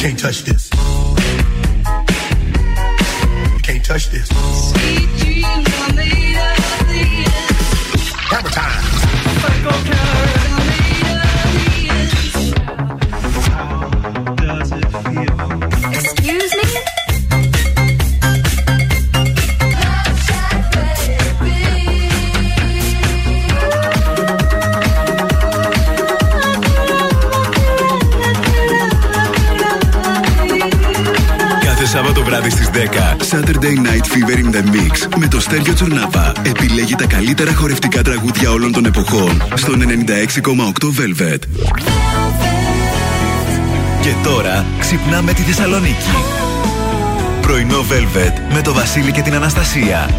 can't touch this. You can't touch this. Sweet dreams are made of this. Hammer time. Βράδυ στις 10 Saturday Night Fever in the Mix με το Στέλιο Τσουρνάβα επιλέγει τα καλύτερα χορευτικά τραγούδια όλων των εποχών στον 96,8 Velvet. Και τώρα ξυπνάμε τη Θεσσαλονίκη. Πρωινό Velvet με το Βασίλη και την Αναστασία.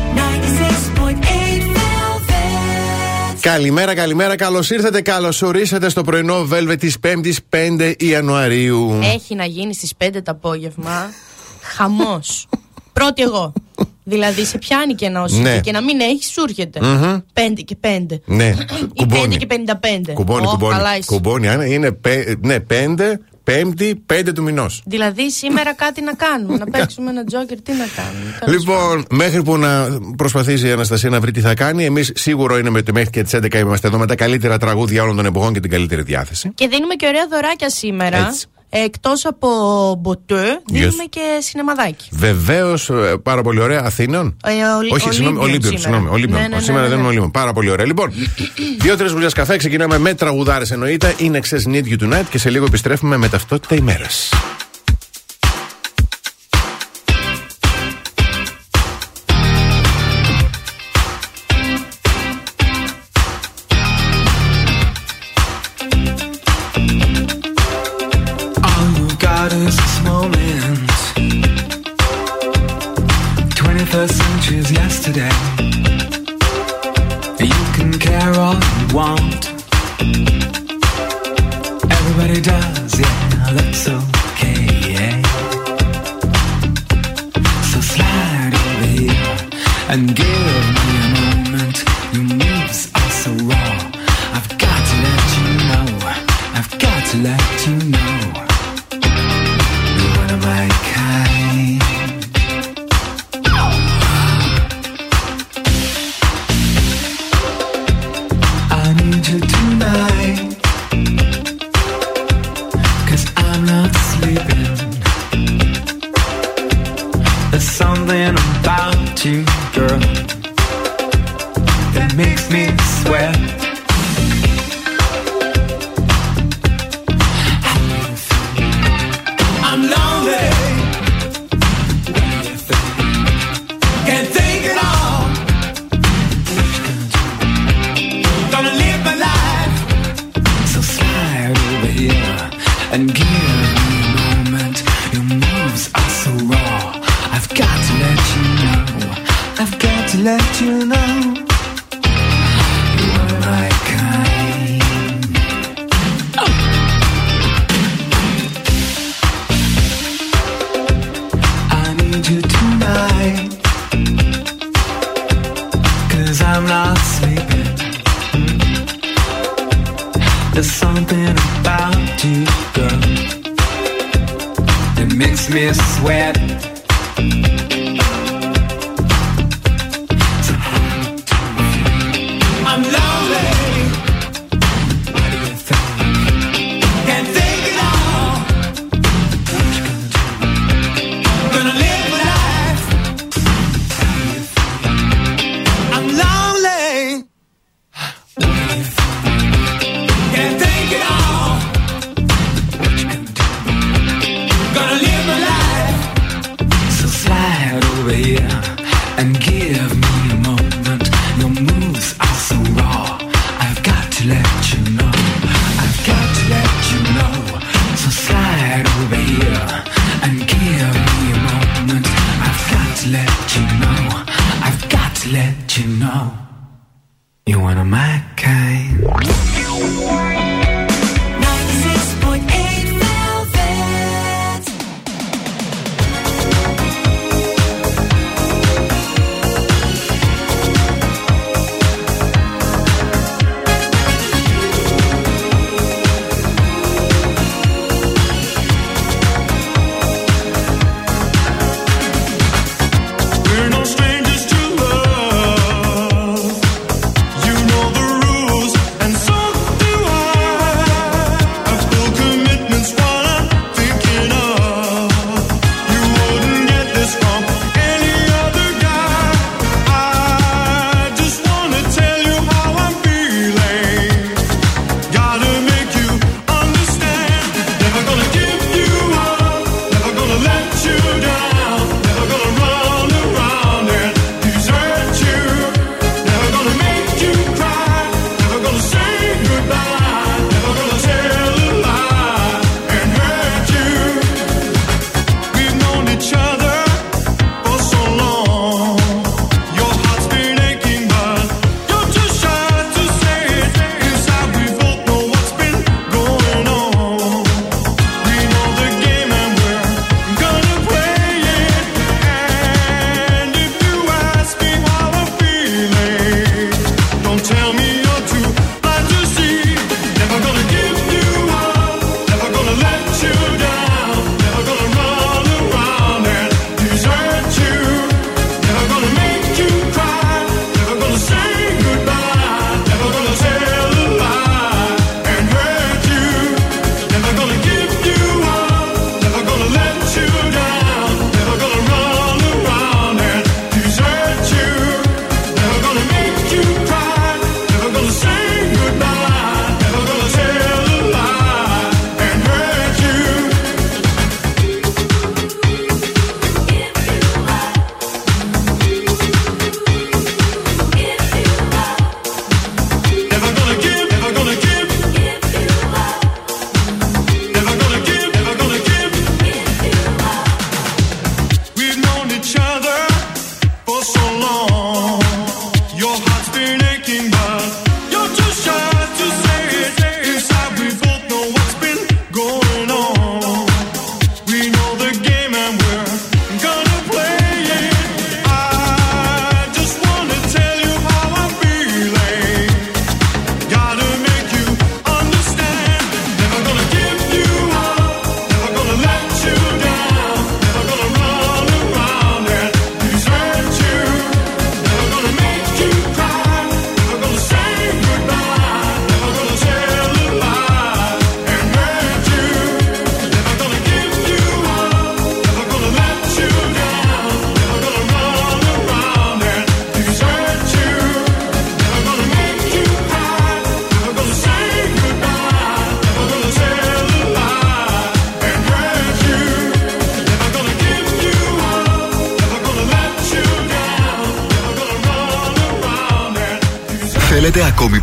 Καλημέρα, καλημέρα, καλώς ήρθατε, καλώς ορίσατε στο πρωινό Velvet της 5η 5 Ιανουαρίου. Έχει να γίνει στις 5 το απόγευμα. Χαμός. Πρώτη εγώ. Δηλαδή σε πιάνει και να Ναι. και να μην έχει, σου έρχεται. 5 και 5. Ναι, Ή 5 κουμπώνει. και 55. Κουμπώνει, Ω, κουμπώνει. καλά είσαι. Κουμπώνει, Άννα, είναι πέ, ναι, 5, Πέμπτη, 5 του μηνός. Δηλαδή σήμερα κάτι να κάνουμε, να παίξουμε ένα τζόκερ, τι να κάνουμε. Τέλος Λοιπόν, μέχρι που να προσπαθήσει η Αναστασία να βρει τι θα κάνει, εμείς σίγουρο είναι με ότι μέχρι και τις 11 είμαστε εδώ με τα καλύτερα τραγούδια όλων των εποχών και την καλύτερη διάθεση. Και δίνουμε και ωραία δωράκια σήμερα. Έτσι. Εκτός από μποτέ, δίνουμε και σινεμαδάκι. Βεβαίως, πάρα πολύ ωραία. Αθήνων. Ε, ο- Όχι, συγγνώμη, Ολύμπιον Ολύμπιον. σήμερα. Συγγνώμη, Ολύμπιον. Ναι, ναι, ναι, σήμερα ναι, δεν ναι. είναι Ολύμπιον. Πάρα πολύ ωραία. Λοιπόν, δύο-τρει βουλιέ καφέ. Ξεκινάμε με τραγουδάρες εννοείται. Είναι X's Need You Tonight και σε λίγο επιστρέφουμε με ταυτότητα ημέρας.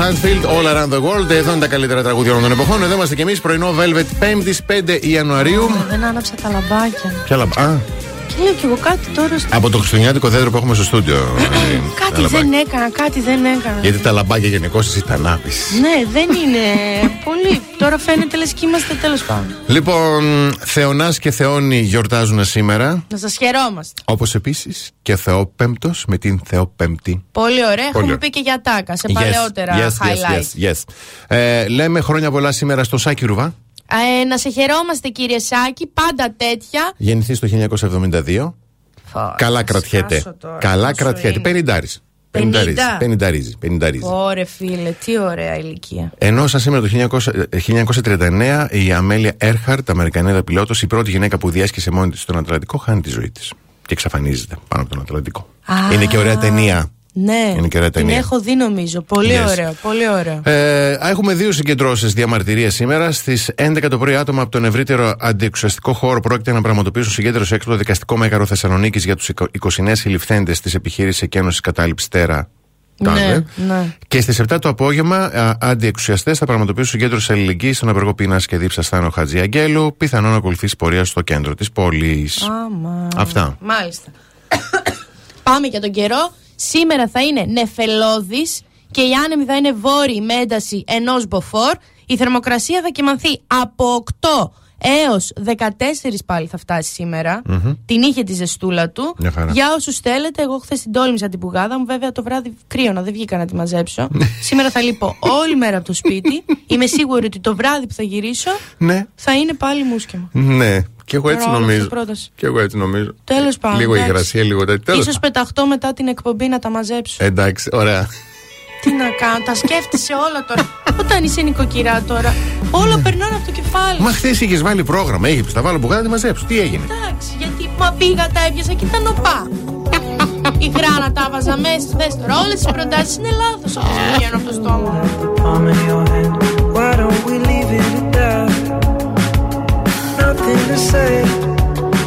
Sunfield, All Around the World. Εδώ είναι τα καλύτερα τραγούδια όλων των εποχών. Εδώ είμαστε κι εμείς, πρωινό Velvet 5η 5 Ιανουαρίου. Oh, δεν άναψα τα λαμπάκια. Ποια λαμπάκια. Και λέω κι εγώ κάτι τώρα. Από το χριστουγεννιάτικο δέντρο που έχουμε στο στούντιο. Ε, ε, ε, κάτι δεν έκανα, κάτι δεν έκανα. Γιατί τα λαμπάκια γενικώς εσύ τα ναι, δεν είναι. Τώρα φαίνεται λες και είμαστε τέλος πάντων. Λοιπόν, Θεονάς και Θεόνη γιορτάζουν σήμερα. Να σας χαιρόμαστε. Όπως επίσης και Θεόπέμπτο με την Θεόπέμπτη. Πολύ ωραία. Πολύ Έχουμε πει και για τάκα σε παλαιότερα yes, highlights. Yes, yes, ε, λέμε χρόνια πολλά σήμερα στο Σάκη Ρουβά. Ε, να σε χαιρόμαστε κύριε Σάκη, πάντα τέτοια. Γεννηθείς το 1972. Καλά κρατιέται. Καλά κρατιέται. Πενιντάρης. Πενηνταρίζει. 50. Πενηνταρίζει. Πενηνταρίζει. Ωρε φίλε, τι ωραία ηλικία. Ενώ σαν σήμερα το 1900 ε, 1939 η Αμέλια Έρχαρτ, Αμερικανέδα πιλότος, η πρώτη γυναίκα που διέσχισε μόνη της στον Ατλαντικό, χάνει τη ζωή της. Και εξαφανίζεται πάνω από τον Ατλαντικό. Α. Είναι και ωραία ταινία. Ναι, Είναι και ωραία την ταινία. έχω δει νομίζω. Πολύ Yes. ωραίο, πολύ ωραίο. Ε, έχουμε δύο συγκεντρώσεις διαμαρτυρία σήμερα. Στις 11 το πρωί, άτομα από τον ευρύτερο αντιεξουσιαστικό χώρο πρόκειται να πραγματοποιήσουν συγκέντρωση έξω από το δικαστικό μέγαρο Θεσσαλονίκης για τους 29 συλληφθέντες της επιχείρησης Εκένωσης Κατάληψης Τέρα. Τάδε. ναι. Και στις 7 το απόγευμα, α, αντιεξουσιαστές θα πραγματοποιήσουν συγκέντρωση αλληλεγγύης στον απεργό πείνας και δίψα Στάνο Χατζη Αγγέλου. Πιθανόν να ακολουθήσει πορεία στο κέντρο της πόλης. Άμα. Αυτά. Μάλιστα. Πάμε για τον καιρό. Σήμερα θα είναι νεφελώδης και οι άνεμοι θα είναι βόρειοι με ένταση ενός μποφόρ. Η θερμοκρασία θα κυμανθεί από 8 έως 14 πάλι θα φτάσει σήμερα. Την είχε τη ζεστούλα του. Μια χαρά. Για όσους θέλετε, εγώ χθες την τόλμησα την πουγάδα μου. Βέβαια το βράδυ κρύωνα, δεν βγήκα να τη μαζέψω. σήμερα θα λείπω όλη μέρα από το σπίτι. Είμαι σίγουρη ότι το βράδυ που θα γυρίσω Ναι, θα είναι πάλι μουσκεμα. ναι. Και εγώ έτσι Τώρα όλο νομίζω. αυτό πρόταση. Και εγώ έτσι νομίζω. Τέλος πάντων, Λίγο εντάξει. υγρασία, λίγο τέτοιο. Τέλος Ίσως πεταχτώ μετά την εκπομπή να τα μαζέψω. Εντάξει, ωραία. Τι να κάνω, τα σκέφτεσαι όλα τώρα. Όταν είσαι νοικοκυρά τώρα, όλα περνάνε από το κεφάλι. Μα χθες είχες βάλει πρόγραμμα, είχε πει θα βάλω μπουγάδα να τη μαζέψω. Τι έγινε; Εντάξει, γιατί μα πήγα, τα έβγασα και ήταν οπά. Η γράνα τα βάζα μέσα. Δες τώρα, όλες τις προτάσεις είναι λάθος όπως μου βγαίνουν από το στόμα. μου. palm in your hand. Why don't we leave it at that? Nothing to say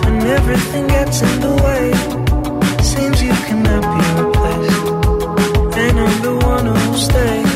when everything gets in the way. Seems you cannot be Stay.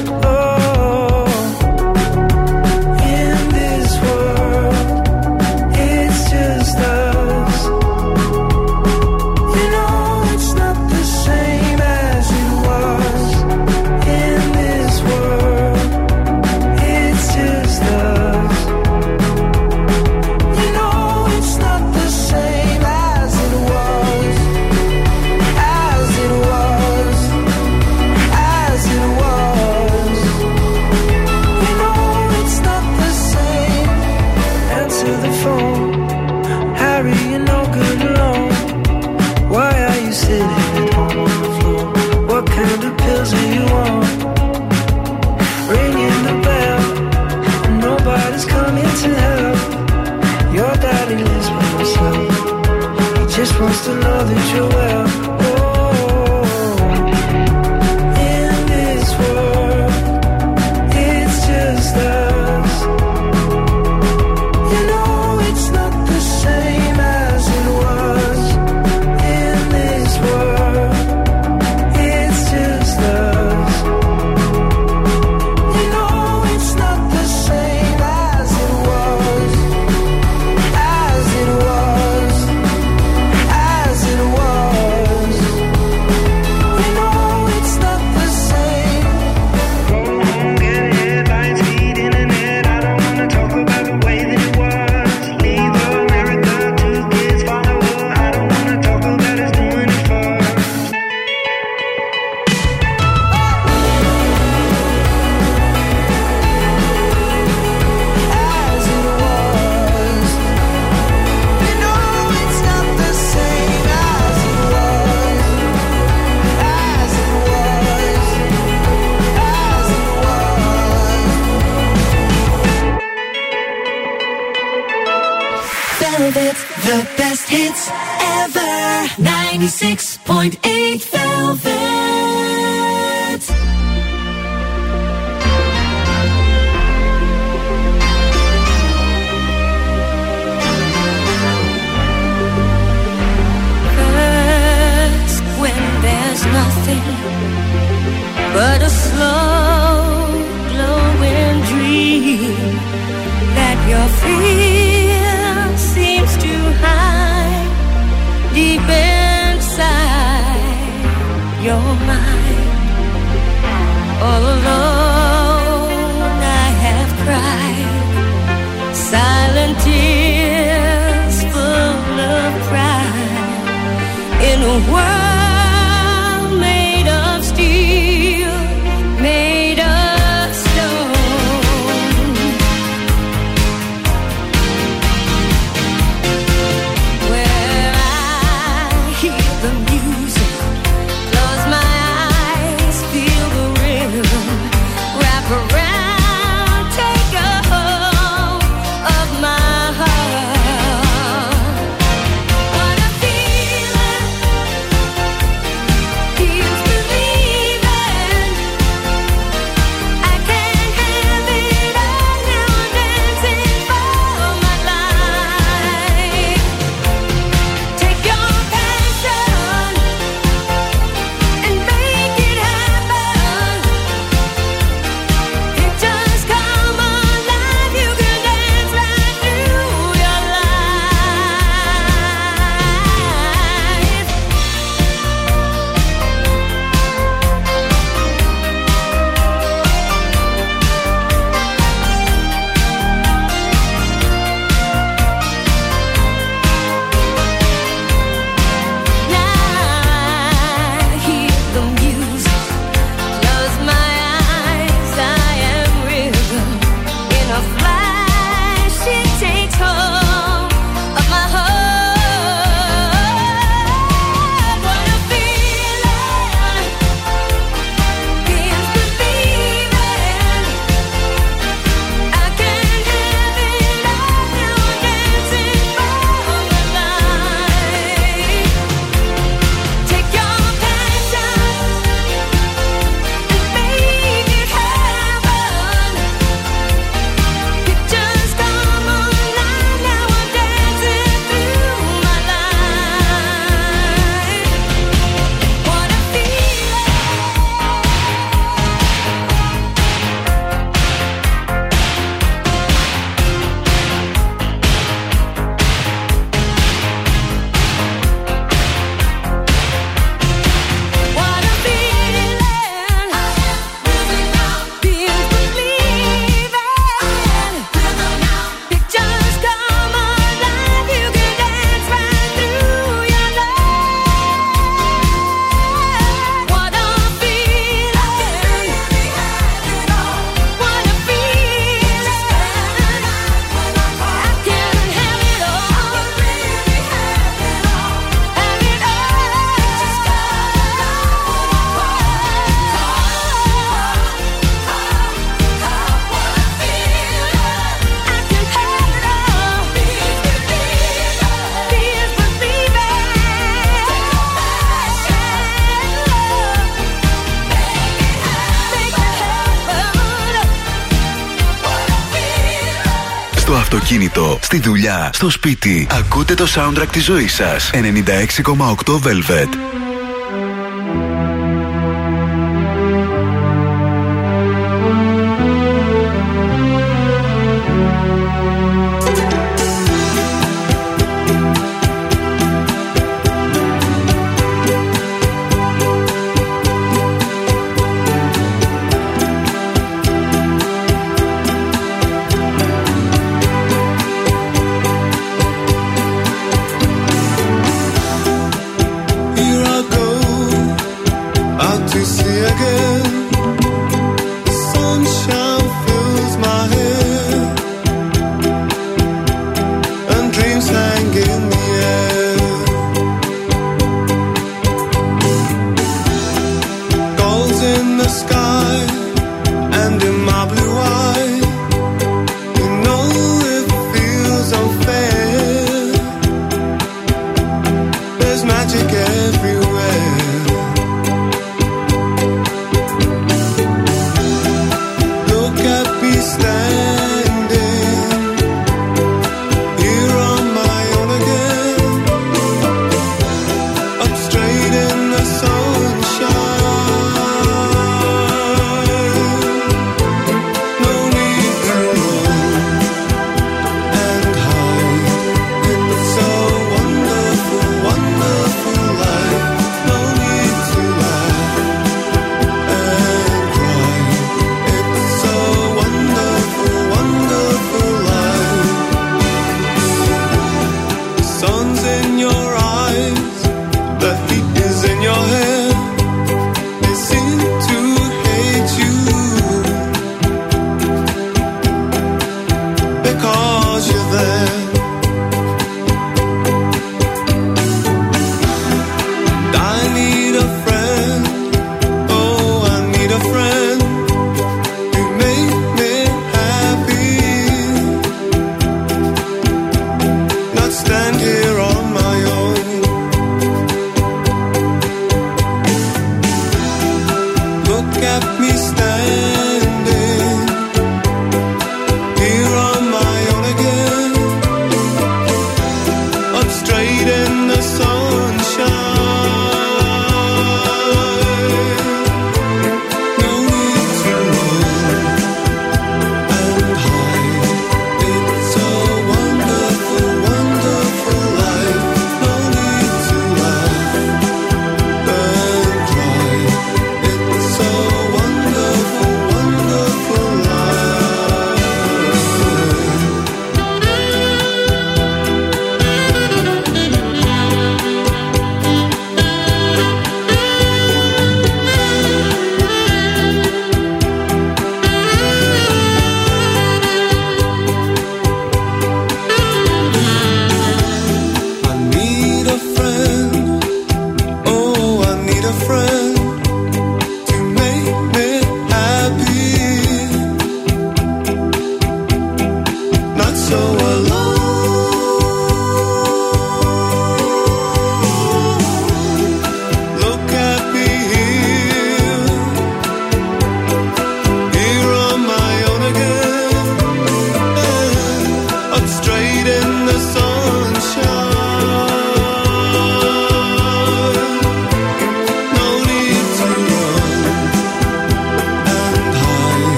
δουλειά, στο σπίτι. Ακούτε το soundtrack της ζωής σας. 96,8 Velvet.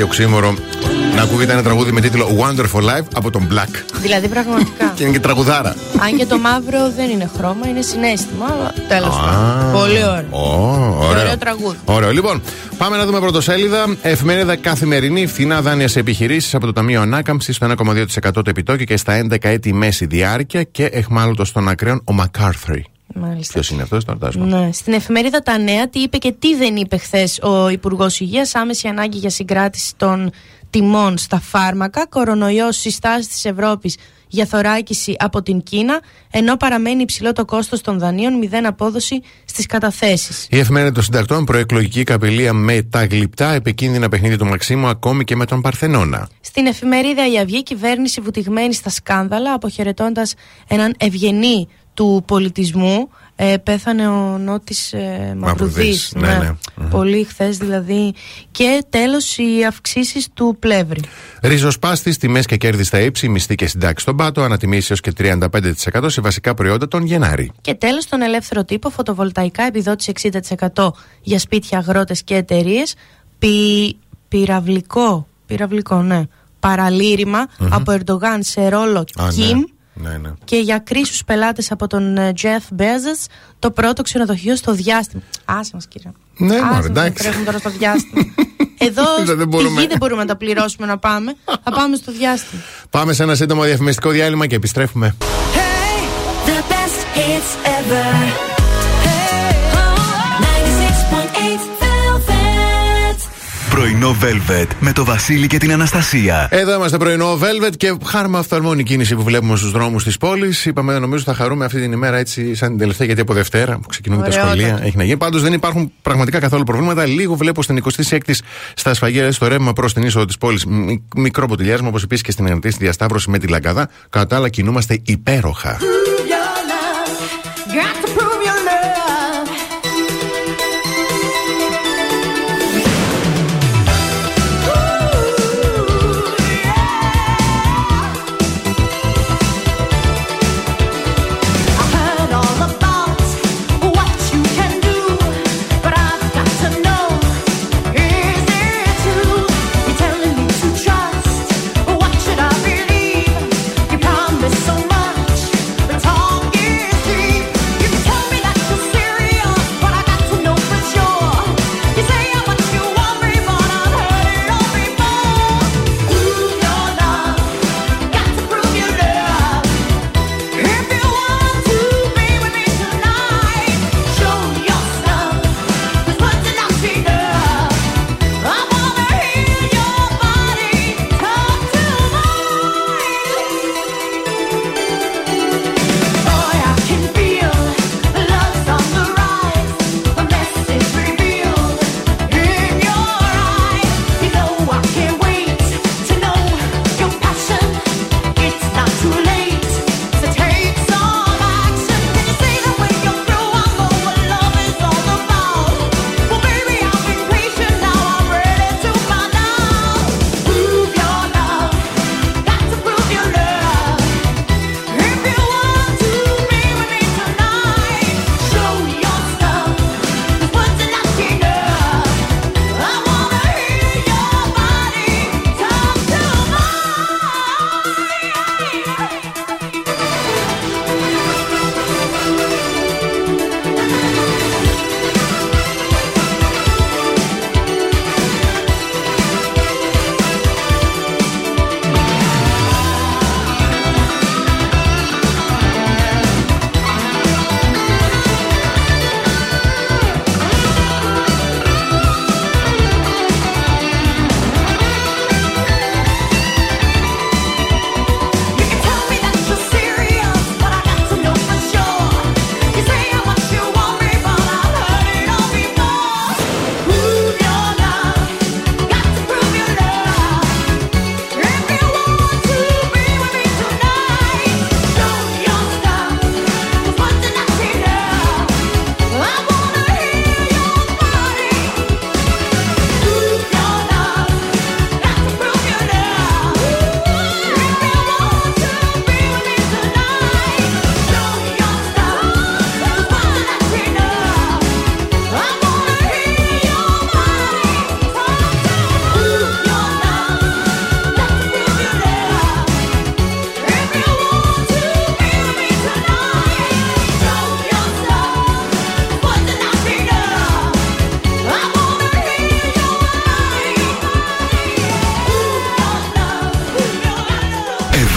έτσι οξύμορο να ακούγεται ένα τραγούδι με τίτλο Wonderful Life από τον Black. Δηλαδή πραγματικά. και είναι και τραγουδάρα. Αν και το μαύρο δεν είναι χρώμα, είναι συνέστημα, αλλά τέλος πάντων. Πολύ ωραίο. Oh, ωραίο. Ωραίο τραγούδι. Ωραίο. Λοιπόν, πάμε να δούμε πρωτοσέλιδα. Εφημερίδα καθημερινή, φθηνά δάνεια σε επιχειρήσεις από το Ταμείο Ανάκαμψης στο 1,2% το επιτόκιο και στα 11 έτη μέση διάρκεια και εχμάλωτος των ακραίων ο Μακάρθρι. Ποιος είναι αυτός, το ρωτάσουμε. Ναι. Στην εφημερίδα Τα Νέα, τι είπε και τι δεν είπε χθες ο Υπουργός Υγείας, άμεση ανάγκη για συγκράτηση των τιμών στα φάρμακα, κορονοϊός συστάσει της Ευρώπης για θωράκιση από την Κίνα, ενώ παραμένει υψηλό το κόστος των δανείων, μηδέν απόδοση στις καταθέσεις. Η εφημερίδα των συντακτών προεκλογική καπηλεία με τα γλυπτά επικίνδυνα παιχνίδια του Μαξίμου ακόμη και με τον Παρθενώνα. Στην εφημερίδα Η Αυγή, κυβέρνηση βουτυγμένη στα σκάνδαλα, αποχαιρετώντας έναν ευγενή του πολιτισμού. Ε, πέθανε ο Νότης ε, Μαυρουδής. ναι, ναι. Μμμ. Πολύ χθες δηλαδή. Και τέλος οι αυξήσεις του πλεύρη. Ριζοσπάστης, τιμές και κέρδη στα ύψη, μισθή και συντάξεις στον πάτο, ανατιμήσεις έως και 35% σε βασικά προϊόντα τον Γενάρη. Και τέλος τον ελεύθερο τύπο φωτοβολταϊκά επιδότηση 60% για σπίτια, αγρότες και εταιρείες. Πυ, πυραυλικό, πυραυλικό ναι, παραλήρημα από Ερντογάν σε ρόλο Α, Κιμ. Ναι, ναι. Και για κρίσους πελάτες από τον ε, Jeff Bezos το πρώτο ξενοδοχείο στο διάστημα. Άσε μας κύριε. Ναι, Άσε μωρέ, μας, εντάξει. να τρέχουμε τώρα στο διάστημα. Εδώ Δεν στη μπορούμε. γη δεν μπορούμε να τα πληρώσουμε να πάμε. Θα πάμε στο διάστημα. Πάμε σε ένα σύντομο διαφημιστικό διάλειμμα και επιστρέφουμε. The best hits ever. Πρωινό Velvet με το Βασίλη και την Αναστασία. Εδώ είμαστε πρωινό Velvet και χάρμα αυθαρμόνη κίνηση που βλέπουμε στους δρόμους της πόλης. Είπαμε, νομίζω θα χαρούμε αυτή την ημέρα έτσι, σαν την τελευταία, γιατί από Δευτέρα που ξεκινούν τα Ωραιότατα. σχολεία έχει να γίνει. Πάντως δεν υπάρχουν πραγματικά καθόλου προβλήματα. Λίγο βλέπω στην 26η στα σφαγεία στο ρεύμα προς την είσοδο της πόλης. Μικρό ποτηλιάσμα, όπως επίσης και στην ενωτή στη διασταύρωση με τη Λαγκαδά. Κατά τα άλλα, κινούμαστε υπέροχα.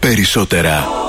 περισσότερα.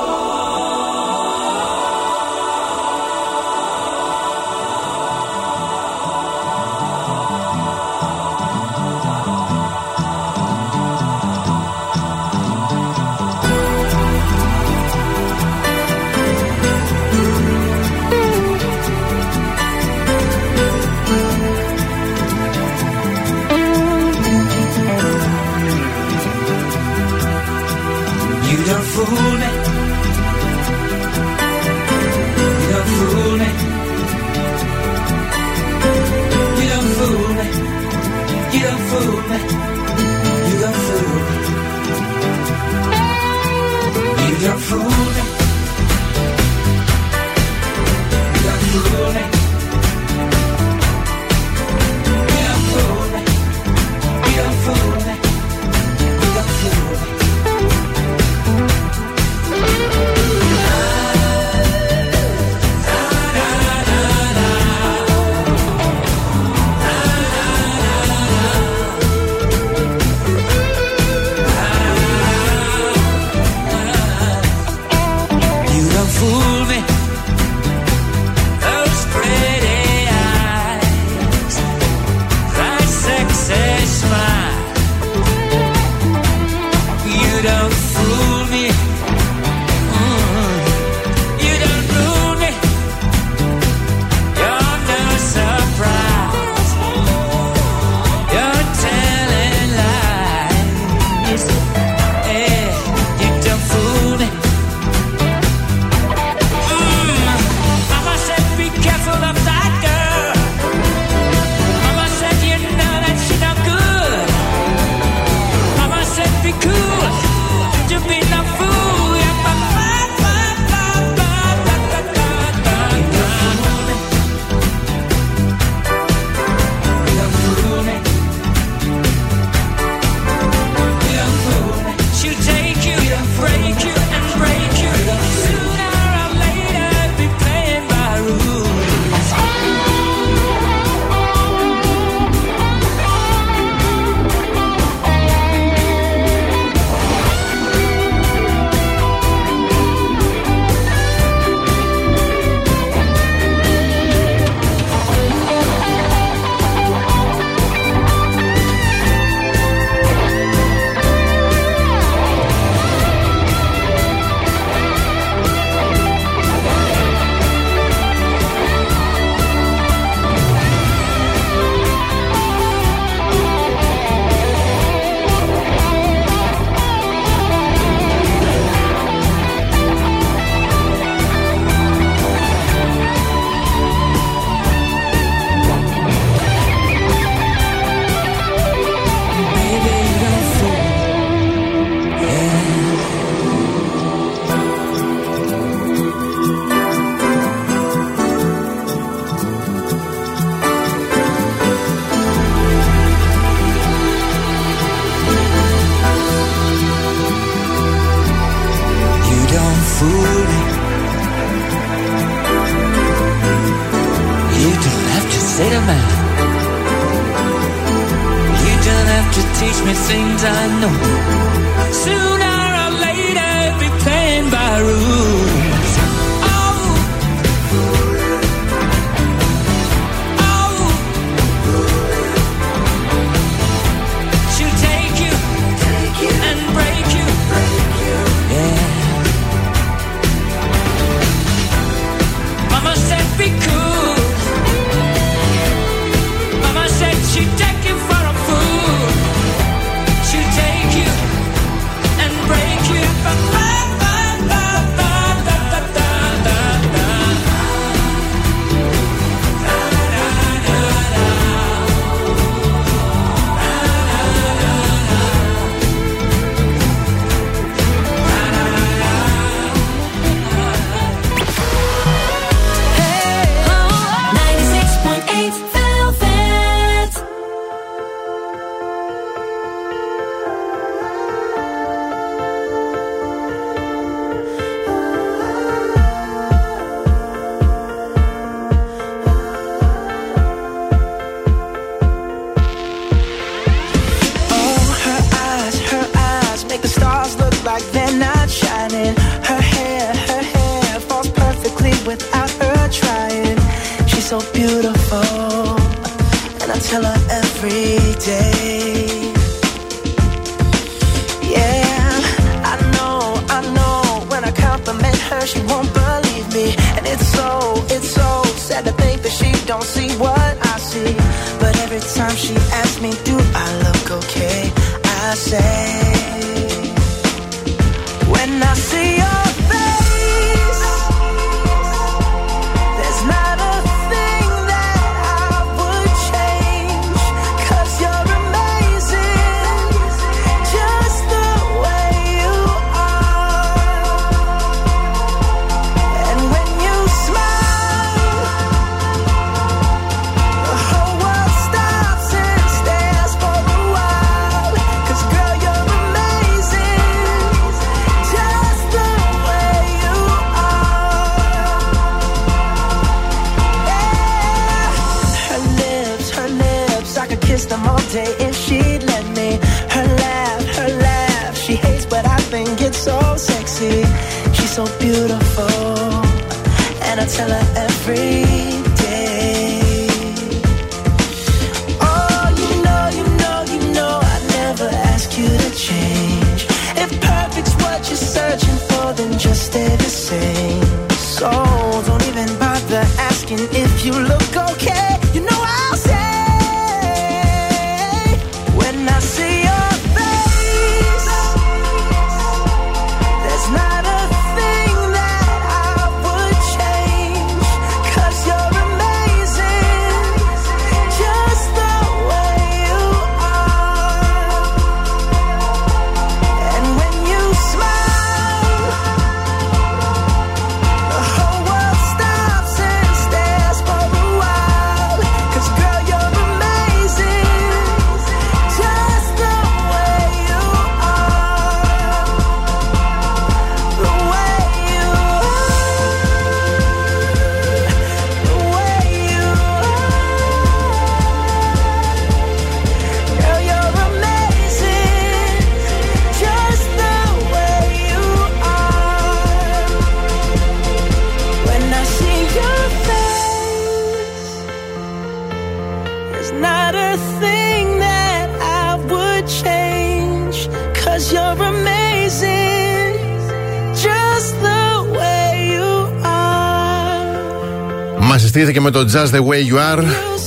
Are. Μα συστήθηκε με το Just the way you are.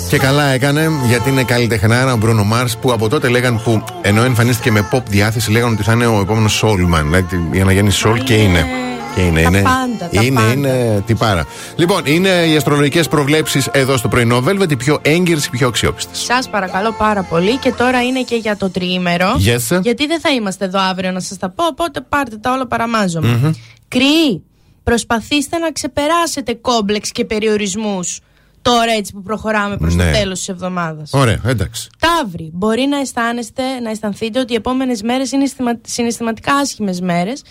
Και καλά έκανε, γιατί είναι καλλιτεχνάρα ο Μπρούνο Μάρ που από τότε λέγαν που ενώ εμφανίστηκε με pop διάθεση, λέγανε ότι θα είναι ο επόμενος Soulman. Δηλαδή για να γίνει Soul και είναι. Και είναι, Τα είναι. πάντα, τα είναι, πάντα. είναι τυπάρα. Λοιπόν, είναι οι αστρολογικές προβλέψεις εδώ στο πρωινό Velvet, οι πιο έγκυρες, οι πιο αξιόπιστες. Σας παρακαλώ πάρα πολύ και τώρα είναι και για το τριήμερο. Yes. Γιατί δεν θα είμαστε εδώ αύριο να σας τα πω, οπότε πάρτε τα όλα παραμάζωμα. Κρυοί, προσπαθήστε να ξεπεράσετε κόμπλεξ και περιορισμούς τώρα έτσι που προχωράμε προς Ναι. το τέλος της εβδομάδας. Ωραία, εντάξει. Ταύροι, μπορεί να αισθάνεστε, να αισθανθείτε ότι οι επόμενες μέρες είναι αισθημα- συναισθηματικά άσχημες μέρες.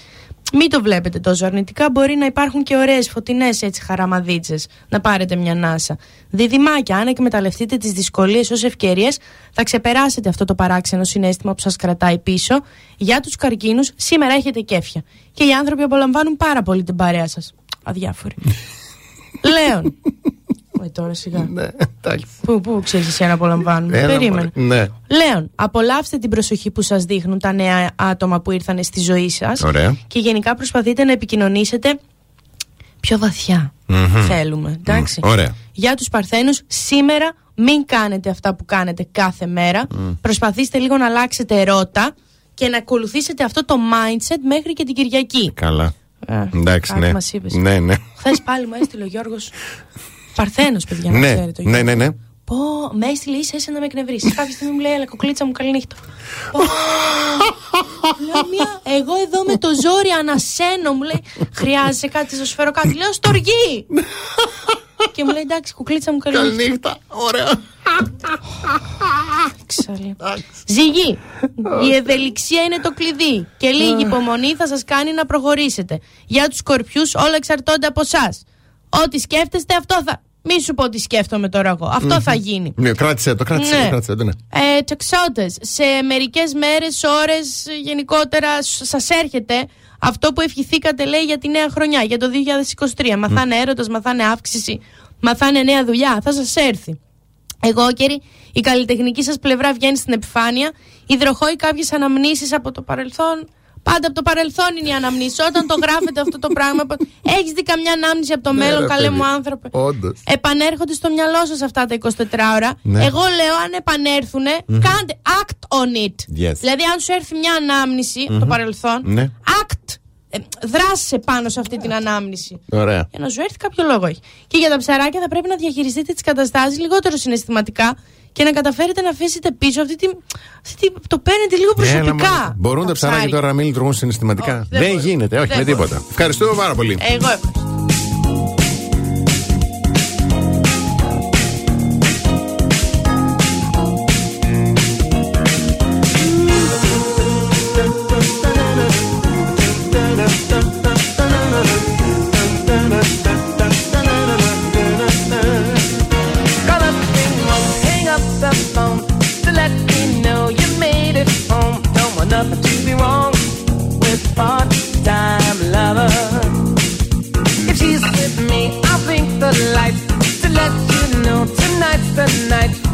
Μην το βλέπετε τόσο αρνητικά. Μπορεί να υπάρχουν και ωραίες φωτεινές έτσι χαραμαδίτσε. Να πάρετε μια νάσα. Διδυμάκια, αν εκμεταλλευτείτε τις δυσκολίες ως ευκαιρίες, θα ξεπεράσετε αυτό το παράξενο συνέστημα που σας κρατάει πίσω. Για τους καρκίνους, σήμερα έχετε κέφια. Και οι άνθρωποι απολαμβάνουν πάρα πολύ την παρέα σας. Αδιάφοροι. Λέων. Ε, τώρα σιγά. Ναι, εντάξει. Πού, πού ξέρεις εσύ αν απολαμβάνουν; Έλα, Περίμενε. μωρέ. Ναι. Λέων, απολαύστε την προσοχή που σας δείχνουν τα νέα άτομα που ήρθαν στη ζωή σας Ωραία. και γενικά προσπαθείτε να επικοινωνήσετε πιο βαθιά. Θέλουμε, εντάξει. Ωραία. Για τους Παρθένους, σήμερα μην κάνετε αυτά που κάνετε κάθε μέρα. Προσπαθήστε λίγο να αλλάξετε ρότα και να ακολουθήσετε αυτό το mindset μέχρι και την Κυριακή. Καλά. Ε, Εντάξει, κάτι ναι. μας είπες. Ναι, ναι. Χθε πάλι μου έστειλε ο Γιώργος; Παρθένος, παιδιά, να Ναι, ξέρετε. ο ναι, ναι, Γιώργος. ναι. Πω, με έστειλε ίσα ίσα να με εκνευρίσει. Κάποια στιγμή μου λέει, Ελά, κοκλίτσα μου, καληνύχτα. Πω. Λέω μια, εγώ εδώ με το ζόρι ανασένω, μου λέει, χρειάζεσαι κάτι, θα σου φέρω κάτι. Λέω, στοργή! Και μου λέει, εντάξει, κουκλίτσα μου, καληνύχτα. Καληνύχτα. Ωραία. Ξαλή. Ζυγή, η ευελιξία είναι το κλειδί και λίγη υπομονή θα σας κάνει να προχωρήσετε. Για τους σκορπιούς όλα εξαρτώνται από εσά. Ό,τι σκέφτεστε, αυτό θα. Μη σου πω τι σκέφτομαι τώρα εγώ. Αυτό mm-hmm. θα γίνει. Ναι, κράτησε το, κράτησε ναι. το. Κράτησε το ναι. ε, τεξότες, σε μερικές μέρες, ώρες, γενικότερα σας έρχεται αυτό που ευχηθήκατε, λέει, για τη νέα χρονιά, για το 2023. Μαθάνε έρωτας, μαθάνε αύξηση, μαθάνε νέα δουλειά. Θα σας έρθει. Εγώ, κύριε, η καλλιτεχνική σας πλευρά βγαίνει στην επιφάνεια. Υδροχόει κάποιες αναμνήσεις από το παρελθόν. Πάντα από το παρελθόν είναι η αναμνήση. Όταν το γράφετε αυτό το πράγμα. Έχεις δει καμιά ανάμνηση από το μέλλον, καλέ μου άνθρωπε; Όντως. Επανέρχονται στο μυαλό σας αυτά τα 24 ώρα. Εγώ λέω, αν επανέρθουν, κάντε act on it. Δηλαδή, αν σου έρθει μια ανάμνηση από το παρελθόν, act. Ε, Δράσε πάνω σε αυτή την ανάμνηση. Για να σου έρθει κάποιο λόγο. Και για τα ψαράκια θα πρέπει να διαχειριστείτε τις καταστάσεις λιγότερο συναισθηματικά και να καταφέρετε να αφήσετε πίσω αυτή τη. Αυτή τη το παίρνετε λίγο ναι, προσωπικά. Μπορούν τα ψάρια τώρα να μην λειτουργούν συναισθηματικά; Δεν, γίνεται, όχι με τίποτα. Ευχαριστούμε πάρα πολύ. Εγώ ευχαριστώ. the night.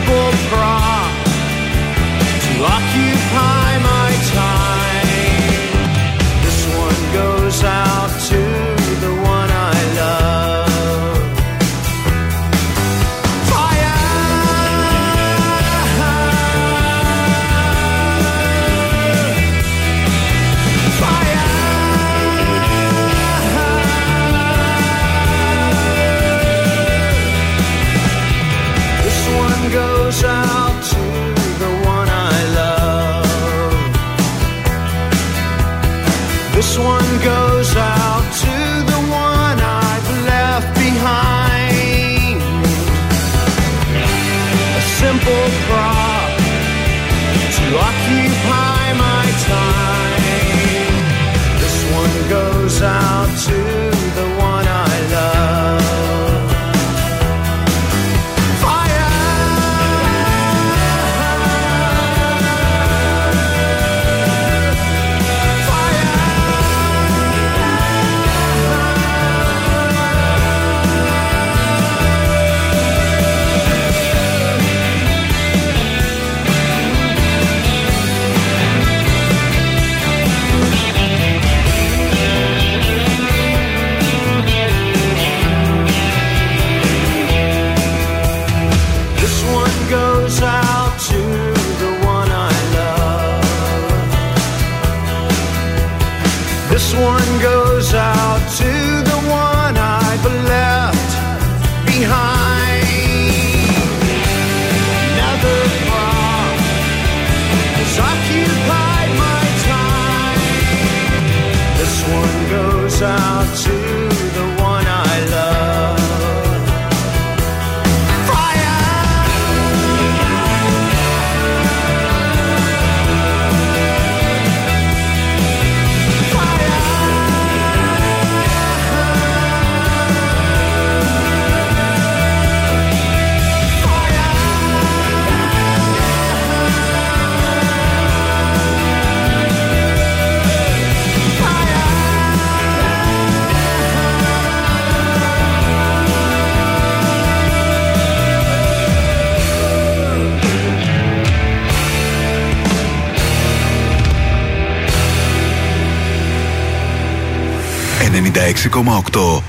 simple prop to lock you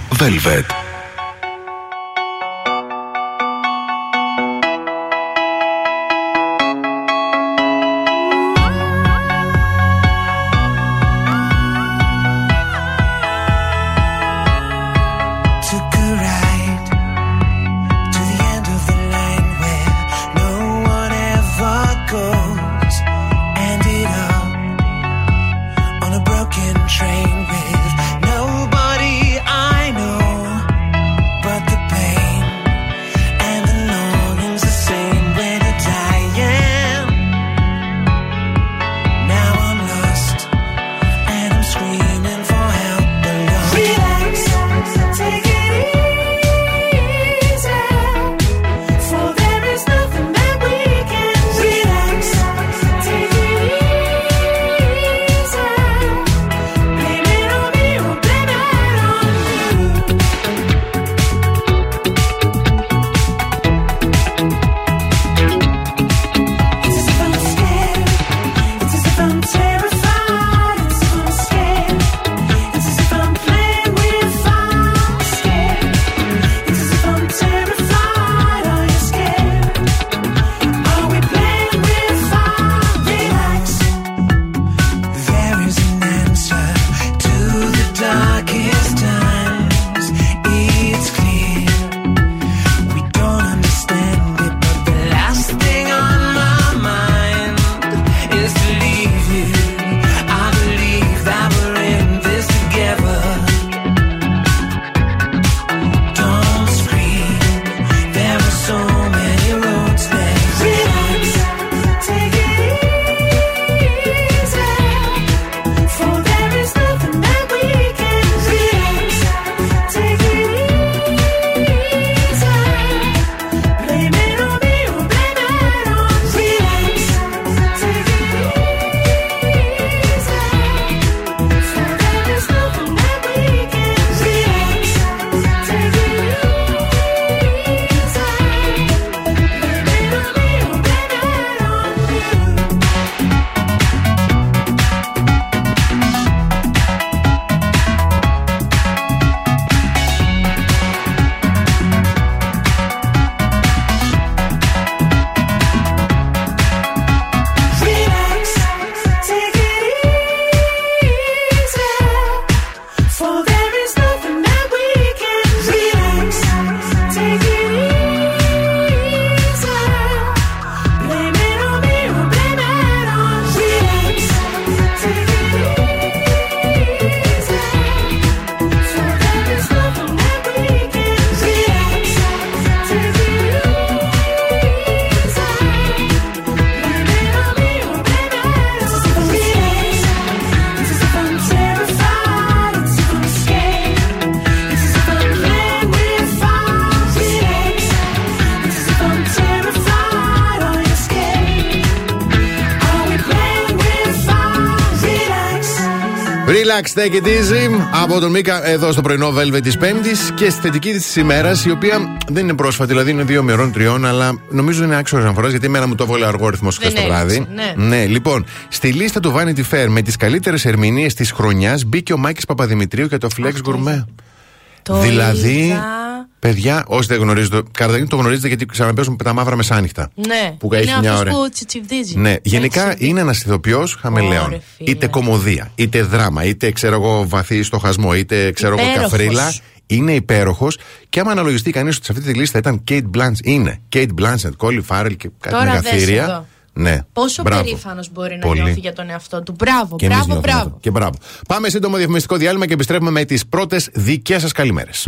Velvet». Relax, take it easy. Από τον Μίκα εδώ στο πρωινό Velvet της Πέμπτης και στη θετική της ημέρας, η οποία δεν είναι πρόσφατη, δηλαδή είναι δύο μερών, τριών, αλλά νομίζω είναι άξιος αναφορά γιατί εμένα μου το έβολε αργό ρυθμό χθες Δεν το βράδυ. έλειξε, ναι. λοιπόν, στη λίστα του Vanity Fair με τις καλύτερες ερμηνείες της χρονιάς μπήκε ο Μάκης Παπαδημητρίου για το Flex Gourmet. Το δηλαδή, είδα. Παιδιά, όσοι δεν γνωρίζετε, καταρχήν το γνωρίζετε γιατί ξαναπέζουν τα μαύρα μεσάνυχτα. Ναι, Που είναι έχει μια αυτός ώρα. που τσιτσιβδίζει. Ναι, γενικά Έτσι. είναι ένας ηθοποιός χαμελέον. Ωρε, φίλε. Είτε κομμωδία, είτε δράμα, είτε ξέρω εγώ βαθύ στοχασμό, είτε ξέρω εγώ Υπέροχος. καφρίλα. Είναι υπέροχος. Και άμα αναλογιστεί κανείς ότι σε αυτή τη λίστα ήταν Kate Blanchett, είναι Kate Blanchett, Colin Farrell και κάτι Τώρα δες μεγαθύρια. εδώ. Ναι. Πόσο Μπράβο. περήφανος μπορεί να Πολύ. νιώθει για τον εαυτό του. Μπράβο, Και εμείς μπράβο, νιώθουμε μπράβο. αυτό. Και μπράβο. Πάμε σύντομο διαφημιστικό διάλειμμα και επιστρέφουμε με τις πρώτες δικές σας καλημέρες.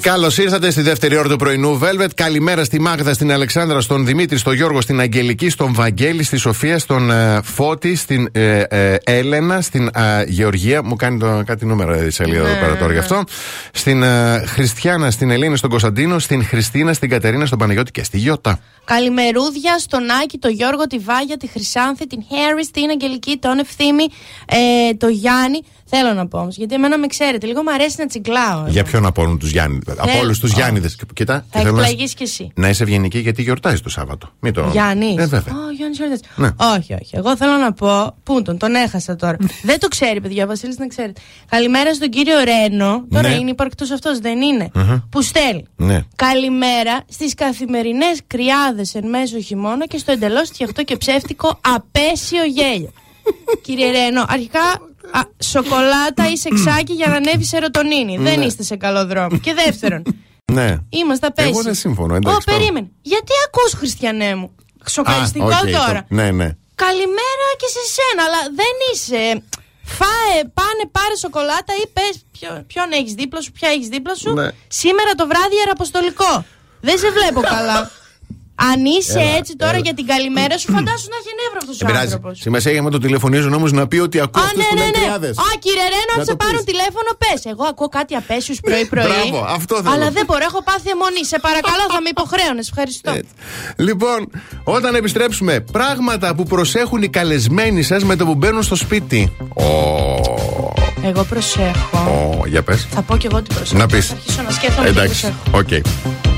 Καλώς ήρθατε στη δεύτερη ώρα του πρωινού Velvet. Καλημέρα στη Μάγδα, στην Αλεξάνδρα, στον Δημήτρη, στον Γιώργο, στην Αγγελική, στον Βαγγέλη, στη Σοφία, στον ε, Φώτη, στην ε, ε, Έλενα, στην ε, Γεωργία. Μου κάνει το, κάτι νούμερα η σελίδα εδώ πέρα τώρα γι' αυτό. Στην ε, Χριστιανά, στην Ελένη, στον Κωνσταντίνο, στην Χριστίνα, στην Κατερίνα, στον Παναγιώτη και στη Γιώτα. Καλημερούδια στον Άκη, τον Γιώργο, τη Βάγια, τη Χρυσάνθη, την Χέρι, την Αγγελική, τον Ευθύμη, ε, το Γιάννη. Θέλω να πω όμως, γιατί εμένα με ξέρετε, λίγο μου αρέσει να τσιγκλάω. Για ποιον από όλους τους Γιάννη. Από όλους τους Ω. Γιάννηδες. Κοίτα, Θα και θέλω να- εκπλαγείς κι εσύ. να είσαι ευγενική γιατί γιορτάζει το Σάββατο. Μην το. Γιάννης; Ε, βέβαια. Ω, Γιάννης Γιώργος. Ναι. Όχι, όχι. Εγώ θέλω να πω. Πού τον, τον έχασα τώρα. δεν το ξέρει, παιδιά. Ο Βασίλης δεν ξέρει. Καλημέρα στον κύριο Ρένο. Τώρα Ναι. είναι υπαρκτό αυτός, δεν είναι; Μμμ. Που στέλνει. Ναι. Καλημέρα στις καθημερινές κρυάδες εν μέσω χειμώνα και στο εντελώς φτιαχτό και ψεύτικο απέσιο γέλιο. Κύριε Ρένο, αρχικά α, σοκολάτα ή σεξάκι για να ανέβει σερωτονίνη. Δεν Ναι. είστε σε καλό δρόμο. Και δεύτερον, Ναι. είμαστε απαίσιοι. Εγώ δεν συμφωνώ, Ω, εντάξει. τώρα. περίμενε. Γιατί ακούς Χριστιανέ μου. Σοκαριστικό Α, οκ, τώρα. το- Ναι, ναι. Καλημέρα και σε σένα, αλλά δεν είσαι. Φάε, πάνε, πάρε σοκολάτα ή πες ποιον έχεις δίπλα σου, ποια έχεις δίπλα σου. Ναι. Σήμερα το βράδυ ιεραποστολικό. Δεν σε βλέπω καλά. Αν είσαι Έλα, έτσι τώρα έλα. για την καλημέρα σου, φαντάσου να έχει νεύρο αυτός Δεν ο πειράζει. άνθρωπος. Σημασία έχει με το τηλεφωνίζουν όμως να πει ότι ακούω Α, αυτούς ναι, που ναι, λένε ναι. τριάδες. Α, κύριε Ρένο, αν Να σε το πάρουν πεις. τηλέφωνο, πες. Εγώ ακούω κάτι απέσιους πρωί-πρωί. Μπράβο, αυτό θέλω. Αλλά δεν μπορώ, έχω πάθει αιμονή. Σε παρακαλώ, θα με υποχρέωνες. Ευχαριστώ. Λοιπόν, όταν επιστρέψουμε, πράγματα που προσέχουν οι καλεσμένοι σας με το που μπαίνουν στο σπίτι. Ω, Εγώ προσέχω. ω, για πες. Θα πω και εγώ τι προσέχω. Να πεις. Θα αρχίσω να σκέφτομαι τι Εντάξει, προσέχω. οκ. Like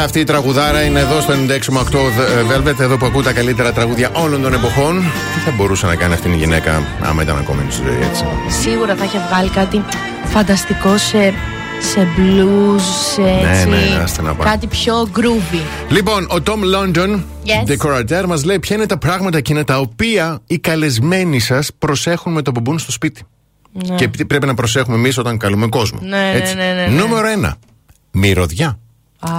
Και αυτή η τραγουδάρα είναι εδώ στο 96,8 Velvet, εδώ που ακούω τα καλύτερα τραγούδια όλων των εποχών. Τι θα μπορούσε να κάνει αυτή η γυναίκα, άμα ήταν ακόμα στη ζωή έτσι; Σίγουρα θα είχε βγάλει κάτι φανταστικό σε, σε blues, σε Ναι, έτσι, ναι, ναι, άστε να πάει. κάτι πιο groovy. Λοιπόν, ο Tom London, Yes. decorateur, μας λέει ποια είναι τα πράγματα εκείνα τα οποία οι καλεσμένοι σας προσέχουν με το που μπουν στο σπίτι; Ναι. Και τι πρέπει να προσέχουμε εμείς όταν καλούμε κόσμο. Ναι, ναι, Έτσι; ναι, ναι, ναι. Νούμερο ένα. Μυρωδιά. Α,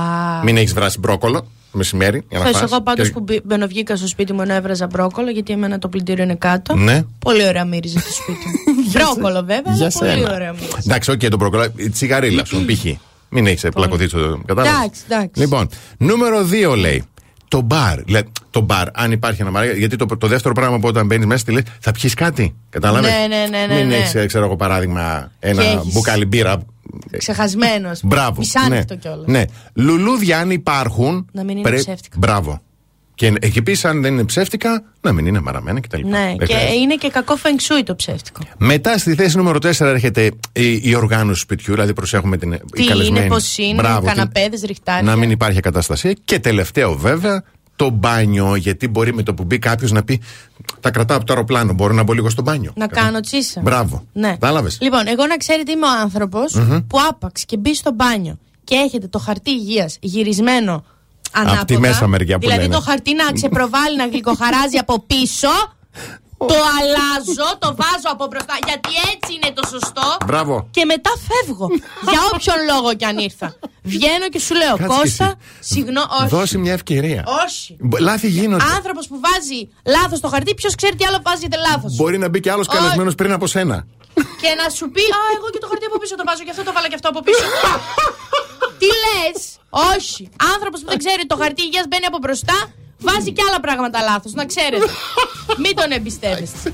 Μην έχεις βράσει μπρόκολο μεσημέρι για να Χθες φας. εγώ πάντως Και- που μπη- μπαινοβγήκα στο σπίτι μου ενώ έβραζα μπρόκολο, γιατί εμένα το πλυντήριο είναι κάτω. Ναι. Πολύ ωραία μύριζε το σπίτι μου. μπρόκολο βέβαια, αλλά πολύ ωραία μύριζε. Εντάξει, οκ, το μπρόκολο. Η τσιγαρίλα σου, π.χ. Μην έχεις πλακωθεί στο. Κατάλαβες; Εντάξει, εντάξει. Λοιπόν, νούμερο 2 λέει. Το μπαρ. Λέ, το μπαρ, αν υπάρχει ένα μπαρ. Γιατί το, το δεύτερο πράγμα που όταν μπαίνεις μέσα, τι λέει, θα πιεις κάτι. Κατάλαβες; Ναι, ναι, ναι, ναι, Μην ναι. έχεις, ξέρω εγώ, παράδειγμα, ένα Και έχεις- μπουκάλι μπύρα. Ξεχασμένος. Μπράβο. Μισάνυχτο ναι. κιόλας. Ναι. Λουλούδια, αν υπάρχουν. Να μην είναι ψεύτικα. Μπράβο. Και εκεί πίσω, αν δεν είναι ψεύτικα, να μην είναι μαραμένα κτλ. Ναι, Δεν και χρειάζεται. είναι και κακό φεγγσούι το ψεύτικο. Μετά στη θέση νούμερο 4 έρχεται η, η οργάνωση σπιτιού, δηλαδή προσέχουμε την Τι η καλεσμένη. είναι, πώς είναι, Μπράβο, την- καναπέδες, ριχτάρια. να μην υπάρχει ακαταστασία. Και τελευταίο βέβαια, το μπάνιο. Γιατί μπορεί με το που μπει κάποιος να πει Τα κρατάω από το αεροπλάνο. Μπορώ να μπω λίγο στο μπάνιο. Να κάνω τσίσα. Μπράβο. Ναι. Κατάλαβες; Λοιπόν, εγώ να ξέρετε είμαι ο άνθρωπος Μμμ. που άπαξ και μπει στο μπάνιο και έχετε το χαρτί υγείας γυρισμένο ανάποδα. Απ' τη μέσα μεριά που Δηλαδή λένε. το χαρτί να ξεπροβάλλει, να γλυκοχαράζει από πίσω. Το αλλάζω, το βάζω από μπροστά γιατί έτσι είναι το σωστό. Μπράβο. Και μετά φεύγω. Για όποιον λόγο κι αν ήρθα. Βγαίνω και σου λέω, Κάτσε Κώστα, εσύ. συγγνώμη, όχι. Δώσε μια ευκαιρία. Όχι. Μπο- Λάθη γίνονται. Άνθρωπος που βάζει λάθος το χαρτί, ποιος ξέρει τι άλλο βάζετε λάθος. Μπορεί να μπει και άλλος Όχι. καλεσμένος πριν από σένα. Και να σου πει, Α, εγώ και το χαρτί από πίσω το βάζω και αυτό το βάλα και αυτό από πίσω. Τι λες, Όχι. Άνθρωπος που δεν ξέρει το χαρτί υγεία μπαίνει από μπροστά, βάζει και άλλα πράγματα λάθος. Να ξέρετε. Μην τον εμπιστεύεστε.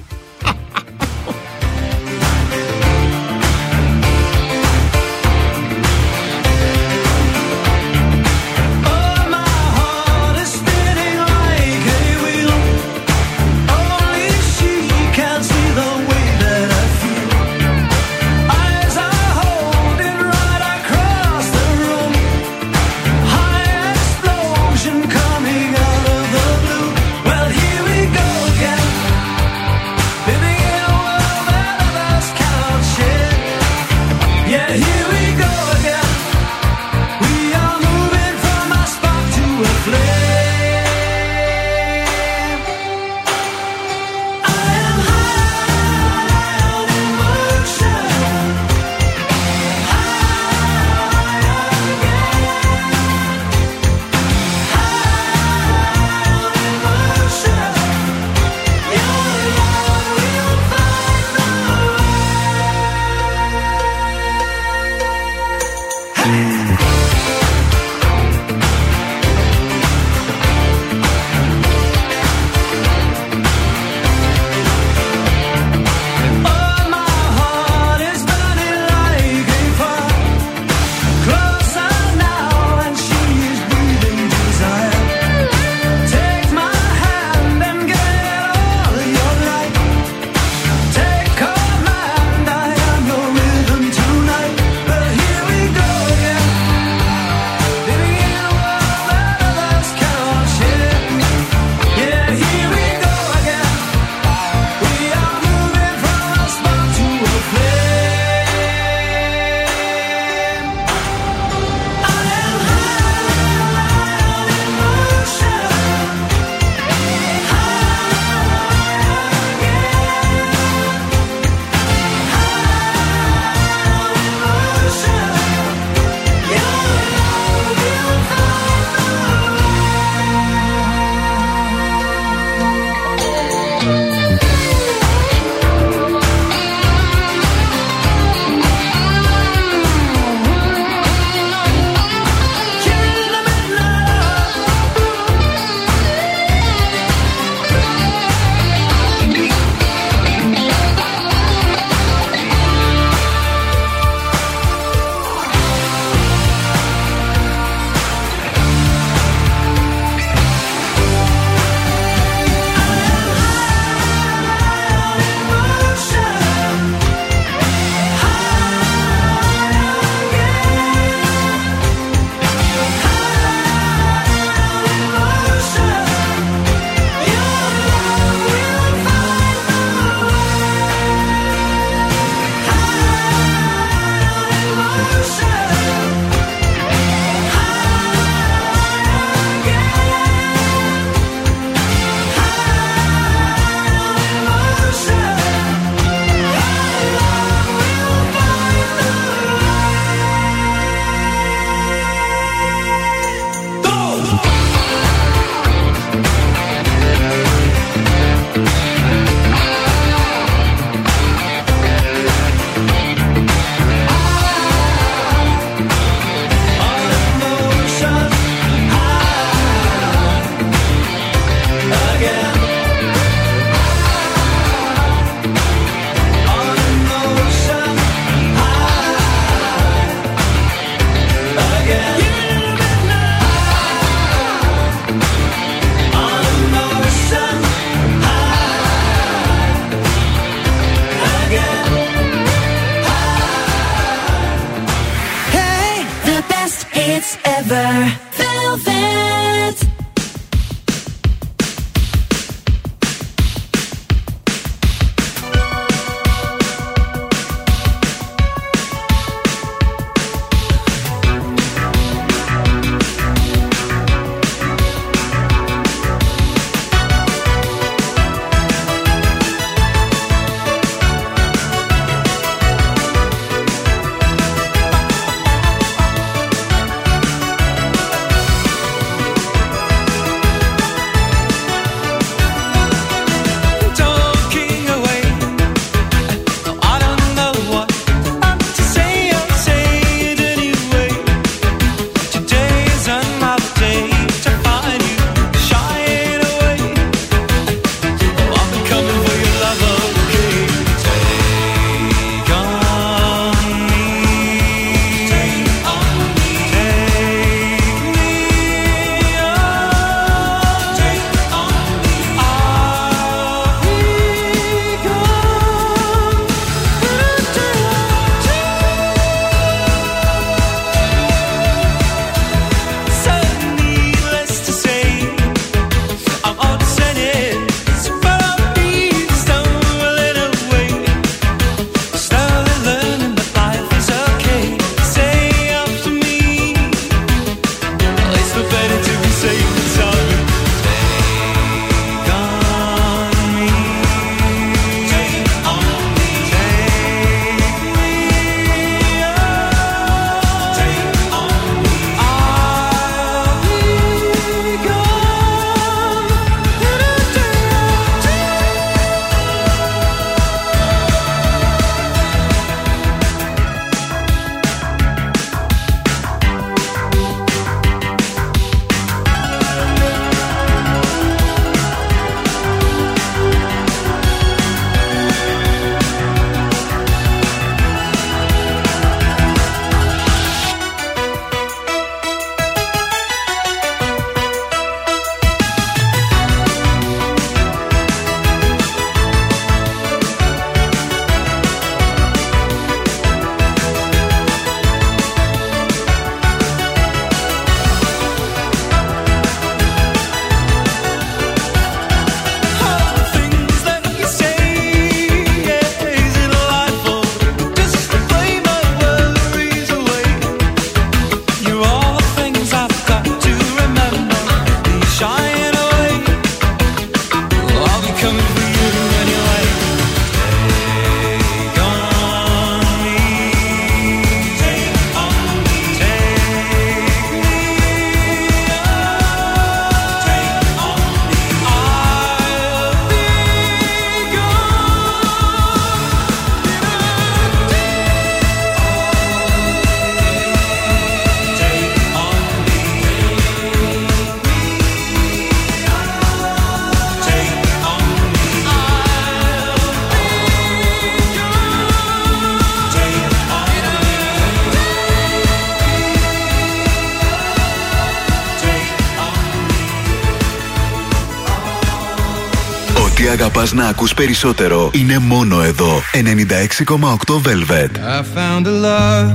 Ό,τι αγαπάς να ακούς περισσότερο είναι μόνο εδώ. 96,8 Velvet. I found a love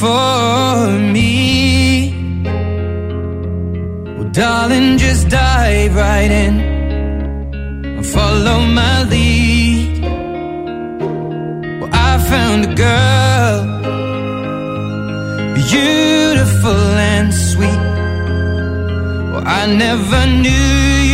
for me. Well, darling, just dive right in and follow my lead. Well, I found a girl, beautiful and sweet. Well, I never knew you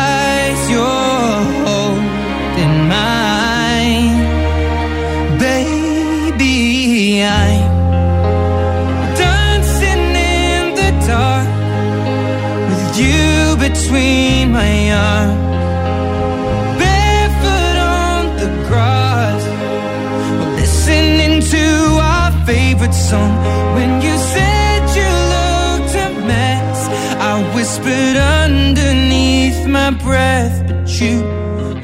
between my arms. Barefoot on the grass Listening to our favorite song. When you said you looked a mess I whispered underneath my breath you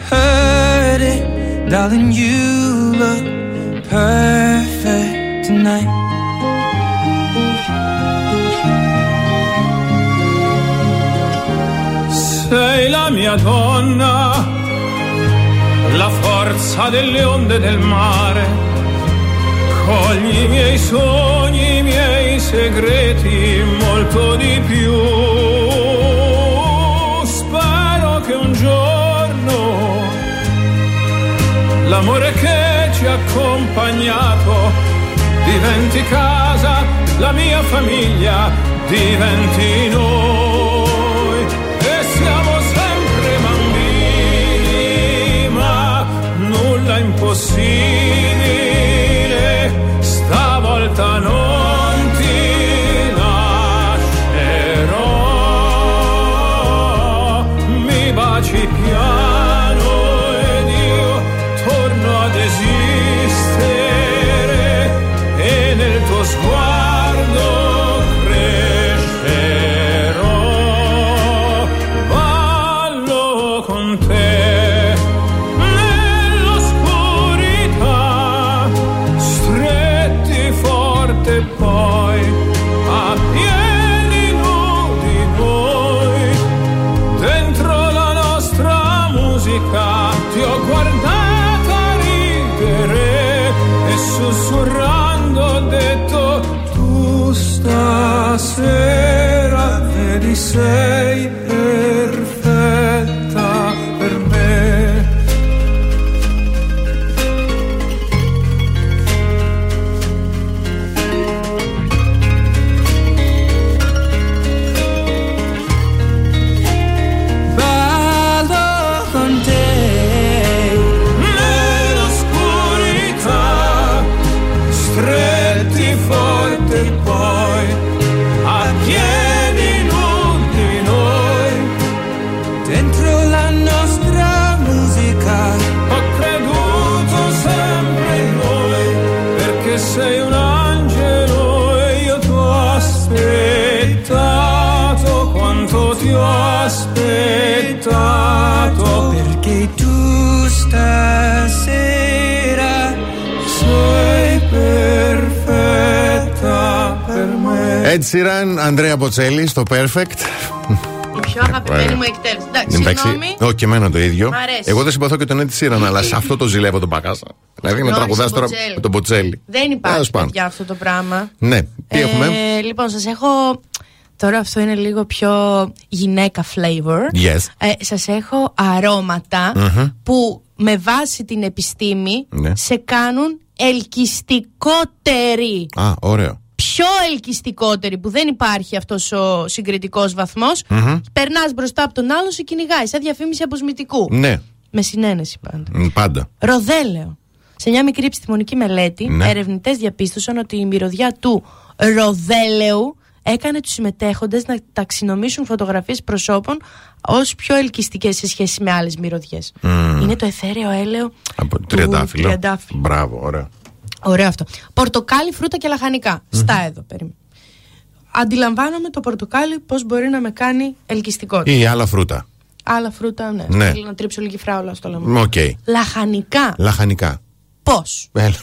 heard it. Darling, you look perfect tonight. Sei la mia donna, la forza delle onde del mare. Cogli i miei sogni, i miei segreti, molto di più. L'amore che ci ha accompagnato diventi casa, la mia famiglia diventi noi. ser. Ed Sheeran, Ανδρέα Μποτσέλη στο Perfect. Η πιο αγαπημένη μου εκτέλεση. Εντάξει, Εντάξει, συγγνώμη. όχι και εμένα το ίδιο. Μ' αρέσει. Εγώ δεν συμπαθώ και τον Ed Sheeran, αλλά σε αυτό το ζηλεύω τον Πακάσα. Δηλαδή με Όχι, τραγουδάς στον τώρα Μποτσέλη. με τον Μποτσέλη. Δεν Τέλος υπάρχει πάντων. για αυτό το πράγμα. Ναι, τι έχουμε; Ε, λοιπόν, σας έχω. Τώρα αυτό είναι λίγο πιο γυναίκα flavor. Yes. Ε, σας έχω αρώματα Μμμ. που με βάση την επιστήμη Ναι. σε κάνουν ελκυστικότεροι. Α, ωραίο. Πιο ελκυστικότεροι που δεν υπάρχει αυτός ο συγκριτικός βαθμός. Μμμ. Περνάς μπροστά από τον άλλο, σε κυνηγάει. Σαν διαφήμιση αποσμητικού. Ναι, Με συνένεση πάντα. μ, πάντα. Ροδέλαιο. Σε μια μικρή επιστημονική μελέτη, Ναι. ερευνητές διαπίστωσαν ότι η μυρωδιά του ροδέλαιου έκανε τους συμμετέχοντες να ταξινομήσουν φωτογραφίες προσώπων ως πιο ελκυστικές σε σχέση με άλλες μυρωδιές. Μμμ. Είναι το εθέρεο έλαιο. Από του τριαντάφυλλο. τριαντάφυλλου. Μπράβο, ωραίο. Ωραίο αυτό. Πορτοκάλι, φρούτα και λαχανικά. Στα εδώ, περίμενε. Αντιλαμβάνομαι το πορτοκάλι πώς μπορεί να με κάνει ελκυστικότητα. Ή άλλα φρούτα. Άλλα φρούτα, ναι. Ναι. Θέλω να τρίψω λίγη φράουλα στο λαιμό. Μ, Οκ. Λαχανικά. Λαχανικά. Πώς; Έλα.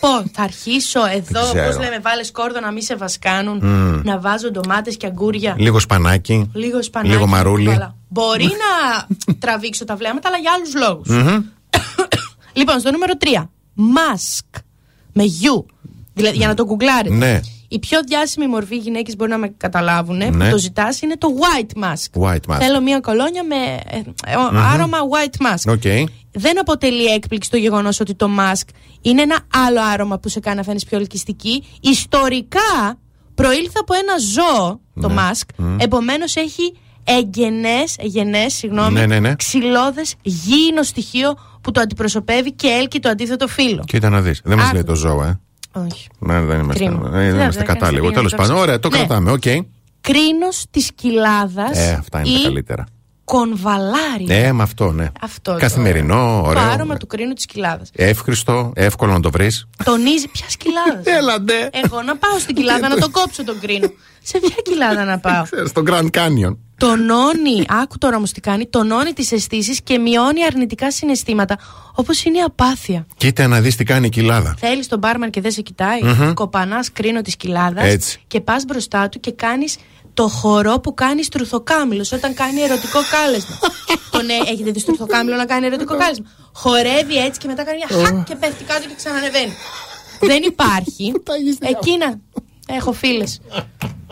Πώς, θα αρχίσω εδώ, ξέρω. πώς λέμε, βάλε σκόρδο να μην σε βασκάνουν, Μμμ. να βάζω ντομάτες και αγκούρια. Λίγο σπανάκι. Λίγο σπανάκι. Λίγο μαρούλι. Voilà. Μπορεί να τραβήξω τα βλέμματα, αλλά για άλλους λόγους. Μμμ. Λοιπόν, στο νούμερο 3. Μάσκ. Με u. Δηλαδή, για να το γκουγκλάρετε. Ναι. Η πιο διάσημη μορφή γυναίκες μπορεί να με καταλάβουν Ναι. που το ζητάς είναι το white musk. White musk. Θέλω μια κολόνια με ε, ε, ο- Μμμ. άρωμα white musk. OK. Δεν αποτελεί έκπληξη το γεγονός ότι το musk είναι ένα άλλο άρωμα που σε κάνει να φαίνεσαι πιο ελκυστική. Ιστορικά προήλθε από ένα ζώο το Ναι. musk. Μμ. Επομένως έχει εγγενές, εγγενές, συγγνώμη, Ναι, ναι, ναι. ξυλώδες γήινο στοιχείο που το αντιπροσωπεύει και έλκει το αντίθετο φύλο. Κοίτα να δεις. Δεν μας Άκου. λέει το ζώο, ε. Όχι. Ναι, δεν είμαστε, Κρίμα. ε, δεν Δεν είμαστε θα κατά κάνεις λίγο. εκείνο Τέλος το πάντων, ψάξιμο. ωραία, το Ναι. κρατάμε. Οκ. Κρίνος της κοιλάδας Ε, αυτά είναι τα ή καλύτερα. Κονβαλάρι. Ε, με αυτό, ναι. Αυτό. το- Καθημερινό, ωραίο. Το άρωμα του κρίνου της κοιλάδας. Εύχρηστο, εύκολο να το βρεις. Τονίζει ποια κοιλάδα. Έλα, ντε. Εγώ να πάω στην κοιλάδα να το κόψω τον κρίνο. Σε ποια κοιλάδα να πάω; Στο Grand Canyon. τονώνει, άκου τώρα όμως τι κάνει, τονώνει τις αισθήσεις και μειώνει αρνητικά συναισθήματα όπως είναι η απάθεια. Κοίτα να δεις τι κάνει η κοιλάδα. Θέλεις τον μπάρμαν και δεν σε κοιτάει. Μμμ. Κοπανάς κρίνο της κοιλάδας Έτσι. και πας μπροστά του και κάνεις το χορό που κάνει στρουθοκάμιλος όταν κάνει ερωτικό κάλεσμα. Τον ε, έχετε δει στρουθοκάμιλο να κάνει ερωτικό κάλεσμα. Χορεύει έτσι και μετά κάνει μια χακ και πέφτει κάτω και ξανανεβαίνει. Δεν υπάρχει. Εκείνα. Έχω φίλες.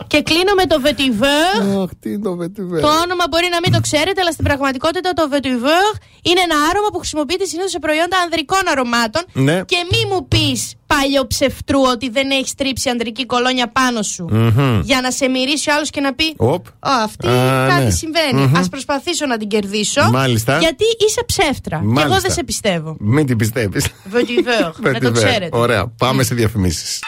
και κλείνω με το vetiver. Αχ, τι είναι το vetiver. Το όνομα μπορεί να μην το ξέρετε, αλλά στην πραγματικότητα το vetiver είναι ένα άρωμα που χρησιμοποιείται συνήθως σε προϊόντα ανδρικών αρωμάτων. Ναι. Και μη μου πεις παλιό ψευτρού ότι δεν έχεις τρίψει ανδρική κολόνια πάνω σου. Μμμ. Για να σε μυρίσει ο άλλος και να πει. Οπ. «Ω, αυτή Α, κάτι ναι. συμβαίνει. Μμμ. Α προσπαθήσω να την κερδίσω. Μάλιστα. Γιατί είσαι ψεύτρα. Και εγώ Μάλιστα. δεν σε πιστεύω. Μην την πιστεύεις. Vetiver. να το ξέρετε. Ωραία, πάμε σε διαφημίσεις.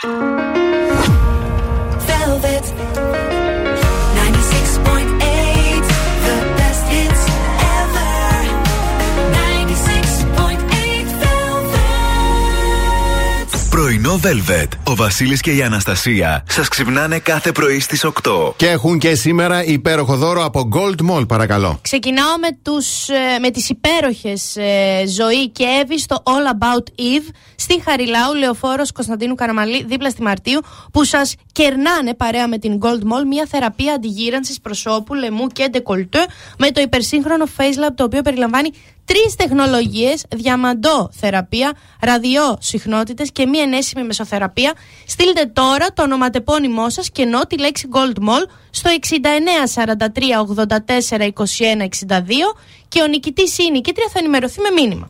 Πρωινό Velvet. Ο Βασίλης και η Αναστασία σας ξυπνάνε κάθε πρωί στις 8. Και έχουν και σήμερα υπέροχο δώρο από Gold Mall, παρακαλώ. Ξεκινάω με, τους, ε, με τις υπέροχες ε, Ζωή και Εύη στο All About Eve στην Χαριλάου, Λεωφόρος Κωνσταντίνου Καραμαλή, δίπλα στη Μαρτίου, που σας κερνάνε παρέα με την Gold Mall μια θεραπεία αντιγύρανσης προσώπου, λαιμού και ντεκολτέ με το υπερσύγχρονο FaceLab το οποίο περιλαμβάνει τρεις τεχνολογίες, διαμαντό θεραπεία, ραδιό συχνότητες και μία ενέσιμη μεσοθεραπεία. Στείλτε τώρα το ονοματεπώνυμό σας και ενώ τη λέξη Gold Mall στο 69 43 84 21 62 και ο νικητής ή η νικήτρια θα ενημερωθεί με μήνυμα.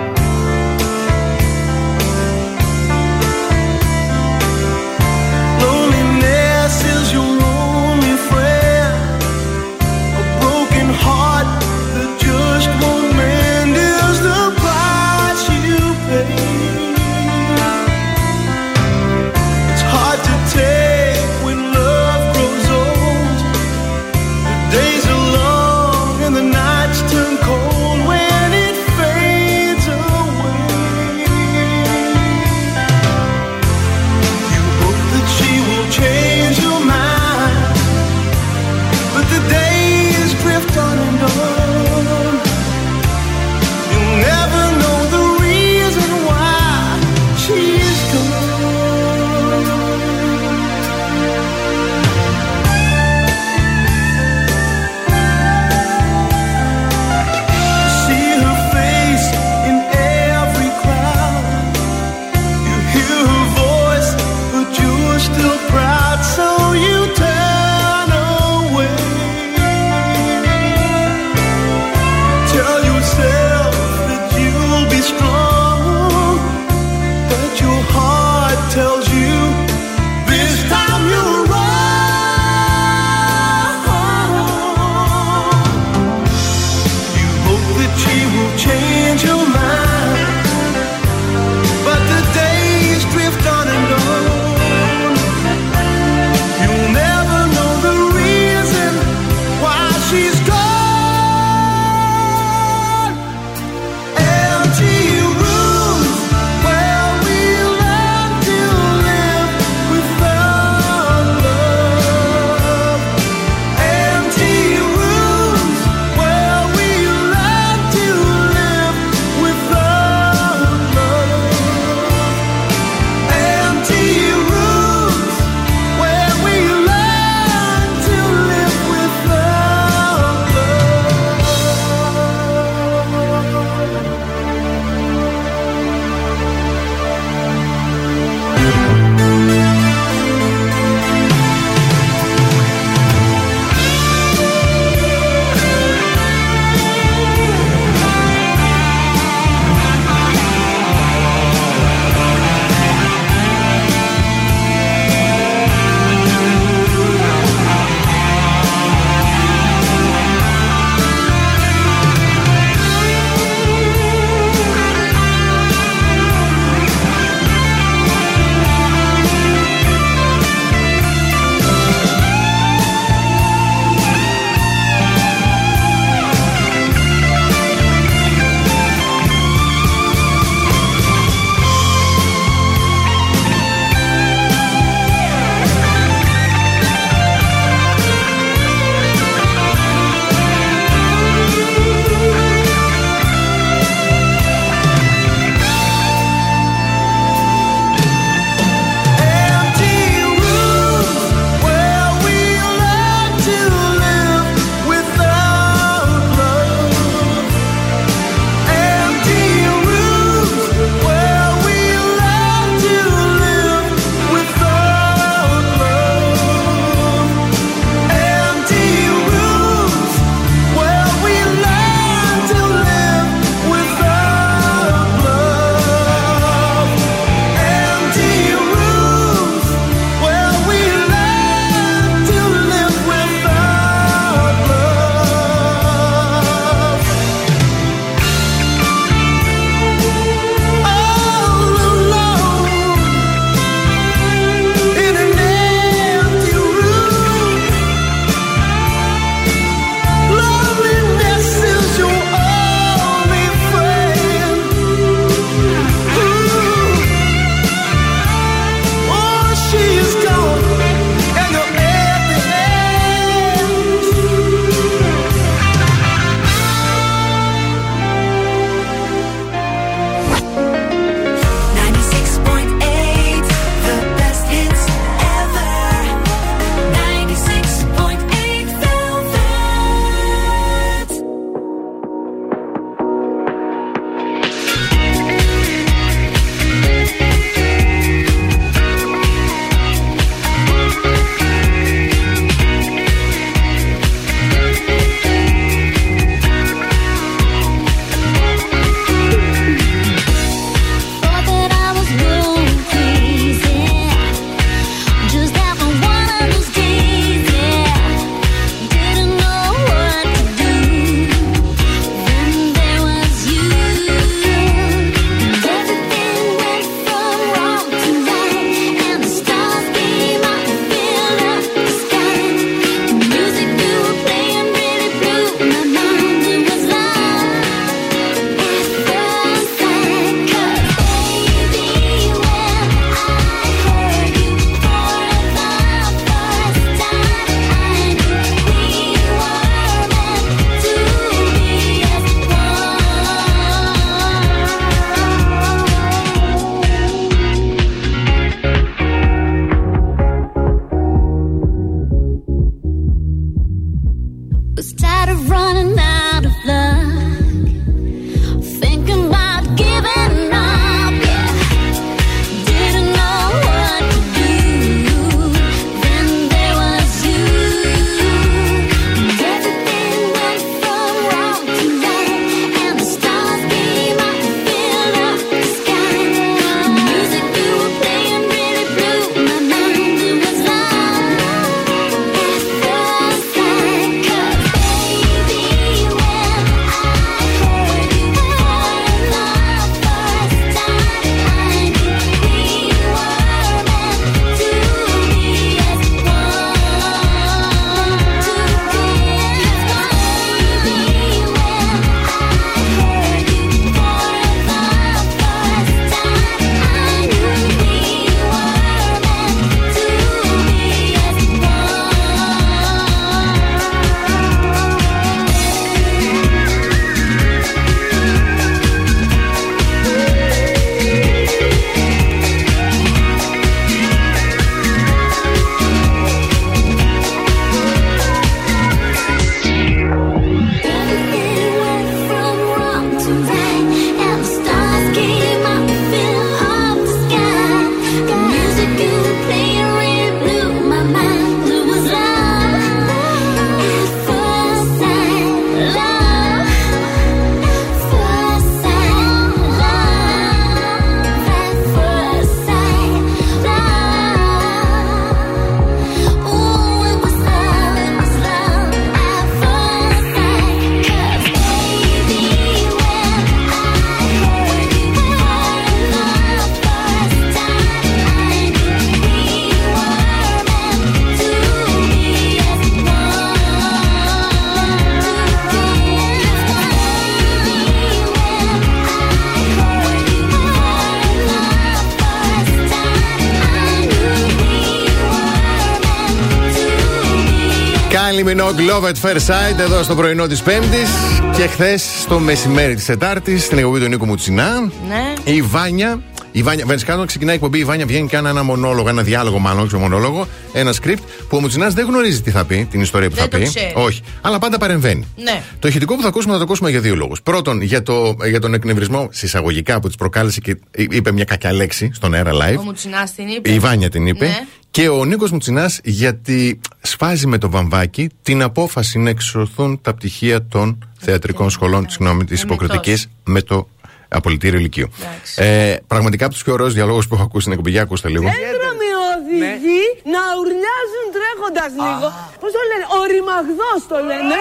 Love at First Sight εδώ στο πρωινό της Πέμπτης και χθες στο μεσημέρι της Τετάρτης στην εκπομπή του Νίκου Μουτσινά. Ναι. Η Βάνια. Η Βάνια, βασικά όταν ξεκινάει η εκπομπή, η Βάνια βγαίνει και κάνει ένα μονόλογο, ένα διάλογο μάλλον, όχι μονόλογο, ένα script που ο Μουτσινάς δεν γνωρίζει τι θα πει, την ιστορία που Δεν θα το πει. ξέρει. Όχι. Αλλά πάντα παρεμβαίνει. Ναι. Το ηχητικό που θα ακούσουμε θα το ακούσουμε για δύο λόγους. Πρώτον, για, το, για τον εκνευρισμό συσσαγωγικά που της προκάλεσε και είπε μια κακιά λέξη στον αέρα live. Ο Μουτσινάς την είπε. Η Βάνια την είπε. Ναι. Και ο Νίκος Μουτσινάς γιατί σφάζει με το βαμβάκι την απόφαση να εξωθούν τα πτυχία των θεατρικών σχολών, συγγνώμη, της υποκριτική με το απολυτήριο ηλικίου. Ε, πραγματικά από τους πιο ωραίους διαλόγους που έχω ακούσει στην εκπομπή, για ακούστε λίγο. Ένδρομοι οδηγοί να ουρλιάζουν τρέχοντας λίγο. Πώς το λένε, ο ρημαγδό το λένε.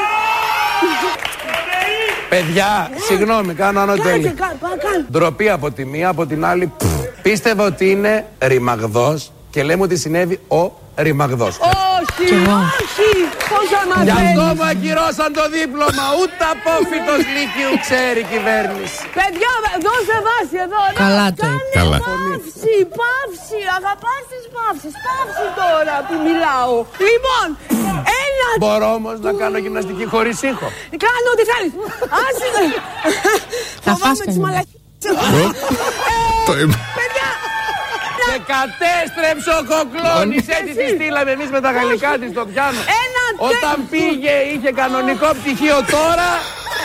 Παιδιά, συγγνώμη, κάνω Κάντε, ανωτέλη. κα- πα- κάνε. Ντροπή από τη μία, από την άλλη. πφ. Πίστευα ότι είναι ρημαγδός και λέμε ότι συνέβη ο ρημαγδό. Όχι, όχι. Πώ θα Γι' αυτό μαθαίνει. μου ακυρώσαν το δίπλωμα. Ούτε απόφυτος Λύκειου ξέρει η κυβέρνηση. Παιδιά, δώσε βάση εδώ. να Καλά το κάνε είπε. Καλά. Παύση, παύση. Αγαπάς τις παύσεις. Παύση τώρα που μιλάω. Λοιπόν, ένα. Μπορώ όμως να κάνω γυμναστική χωρίς ήχο. Κάνω ό,τι θέλεις. Άσε. Φοβάμαι τις μαλακίες. Το είπε. Και κατέστρεψε ο κοκλώνης έτσι τη στείλαμε εμείς με τα γαλλικά της το πιάνω Ένα Όταν πήγε είχε κανονικό πτυχίο τώρα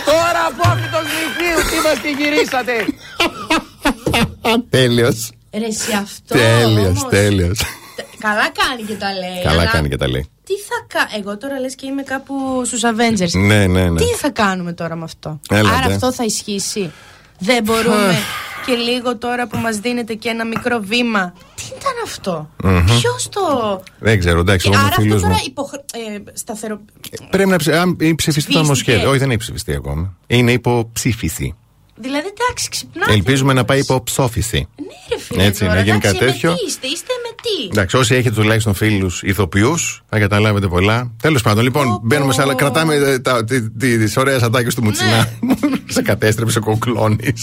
Τώρα απόφυτος λυκείου τι μας τη γυρίσατε; Τέλειος. Ρε, σε αυτό. Τέλειος, όμως, τέλειος. Καλά κάνει και τα λέει. Καλά αλλά κάνει και τα λέει. Τι θα κάνω. Εγώ τώρα λες και είμαι κάπου στους Avengers. Ναι, ναι, ναι. Τι θα κάνουμε τώρα με αυτό; Έλατε. Άρα αυτό θα ισχύσει. Δεν μπορούμε και λίγο τώρα που μας δίνετε και ένα μικρό βήμα. Τι ήταν αυτό; Μμμ. Ποιος το. Δεν ξέρω, εντάξει, Και εγώ με άρα αυτό φίλου τώρα μου. υποχρε... ε, σταθερο... Πρέπει να ψη... αν ή ψηφιστεί το Ψηφίστηκε. νομοσχέδιο. Όχι, δεν έχει ψηφιστεί ακόμα. Είναι υποψήφιση. Δηλαδή εντάξει, ξυπνάτε. Ελπίζουμε να πάει υποψόφιση. Ναι, ρε φίλε. Έτσι, τώρα, να γίνει εντάξει, κάτι τέτοιο. Με τι είστε, είστε με τι; Εντάξει, όσοι έχετε τουλάχιστον φίλους ηθοποιούς, θα καταλάβετε πολλά. Τέλος πάντων, λοιπόν, μπαίνουμε σε άλλα. Κρατάμε ε, τα- τι- τι- τις ωραίες ατάκες του Μουτσινά. σε κατέστρεψε κοκλώνη.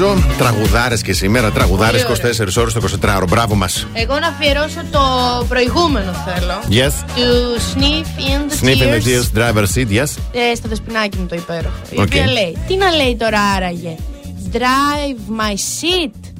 Από Mojo. Τραγουδάρες και σήμερα, τραγουδάρες Πολύ 24 ώρες το 24ωρο. Μπράβο μας. Εγώ να αφιερώσω το προηγούμενο θέλω. Yes. Του Sniff in the Sniff in the Tears. tears, driver seat, yes. ε, στο Δεσπινάκι μου το υπέροχο. Η Οκ. οποία λέει, τι να λέει τώρα άραγε; Drive my seat.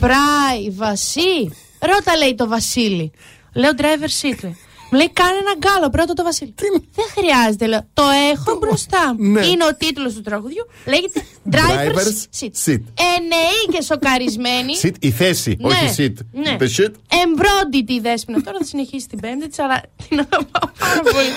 Privacy. Ρώτα λέει το Βασίλη. Λέω driver seat. λέει. Μου λέει κάνε ένα γκάλοπ ρώτα το Βασίλη. Δεν χρειάζεται λέω. Το έχω μπροστά μου. Ναι. Είναι ο τίτλος του τραγουδιού. Λέγεται driver's Driver's seat. seat. Εννοεί και σοκαρισμένη. Seat, η θέση, Ναι, όχι seat. ναι. The shit. Εμπρόντι τη δέσπινα. Τώρα θα συνεχίσει την πέμπτη της, αλλά την αγαπάω πάρα πολύ.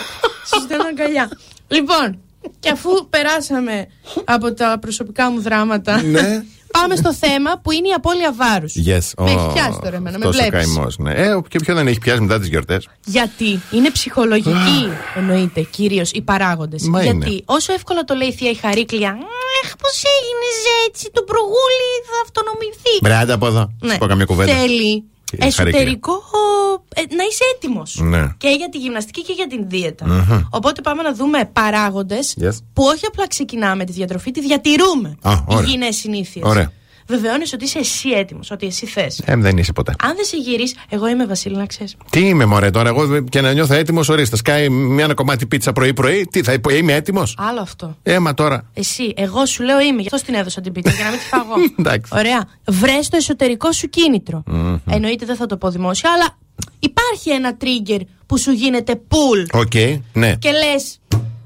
Σα στέλνω αγκαλιά. Λοιπόν, και αφού περάσαμε από τα προσωπικά μου δράματα, Ναι. πάμε στο θέμα που είναι η απώλεια βάρους. Yes. Με oh, έχει πιάσει τώρα εμένα, με αυτός ο βλέπεις. καημός, ναι. Ε, και ποιο δεν έχει πιάσει μετά τις γιορτές. Γιατί είναι ψυχολογική, εννοείται, κυρίως οι παράγοντες. Μα Γιατί είναι. όσο εύκολα το λέει η θεία η Χαρίκλια, Αχ, πώς έγινες έτσι, το προγούλι θα αυτονομηθεί. Μπράντα από εδώ. Ναι. Σου πω καμιά κουβέντα. Θέλει Κύριε εσωτερικό ε, να είσαι έτοιμος. Ναι. Και για τη γυμναστική και για την δίαιτα. Μμμ. Οπότε πάμε να δούμε παράγοντες Yes. που όχι απλά ξεκινάμε τη διατροφή, τη διατηρούμε. Α, ωραία. Υγιεινές συνήθειες. Ωραία. Βεβαιώνεις ότι είσαι εσύ έτοιμος, ότι εσύ θες. Ε, δεν είσαι ποτέ. Αν δεν σε γυρίσει, εγώ είμαι Βασίλη, να ξέρεις. Τι είμαι, μωρέ, τώρα εγώ και να νιώθω έτοιμος, ορίστε. Σκάει μια ένα κομμάτι πίτσα πρωί-πρωί. Τι θα πω, είμαι έτοιμος; Άλλο αυτό. Ε μα τώρα. Εσύ, εγώ σου λέω είμαι, γι' αυτό την έδωσα την πίτσα, για να μην τη φαγώ. Εντάξει. Ωραία. Βρες το εσωτερικό σου κίνητρο. Μμμ. Εννοείται δεν θα το πω δημόσια, αλλά υπάρχει ένα trigger που σου γίνεται pull. OK, ναι. Και λες,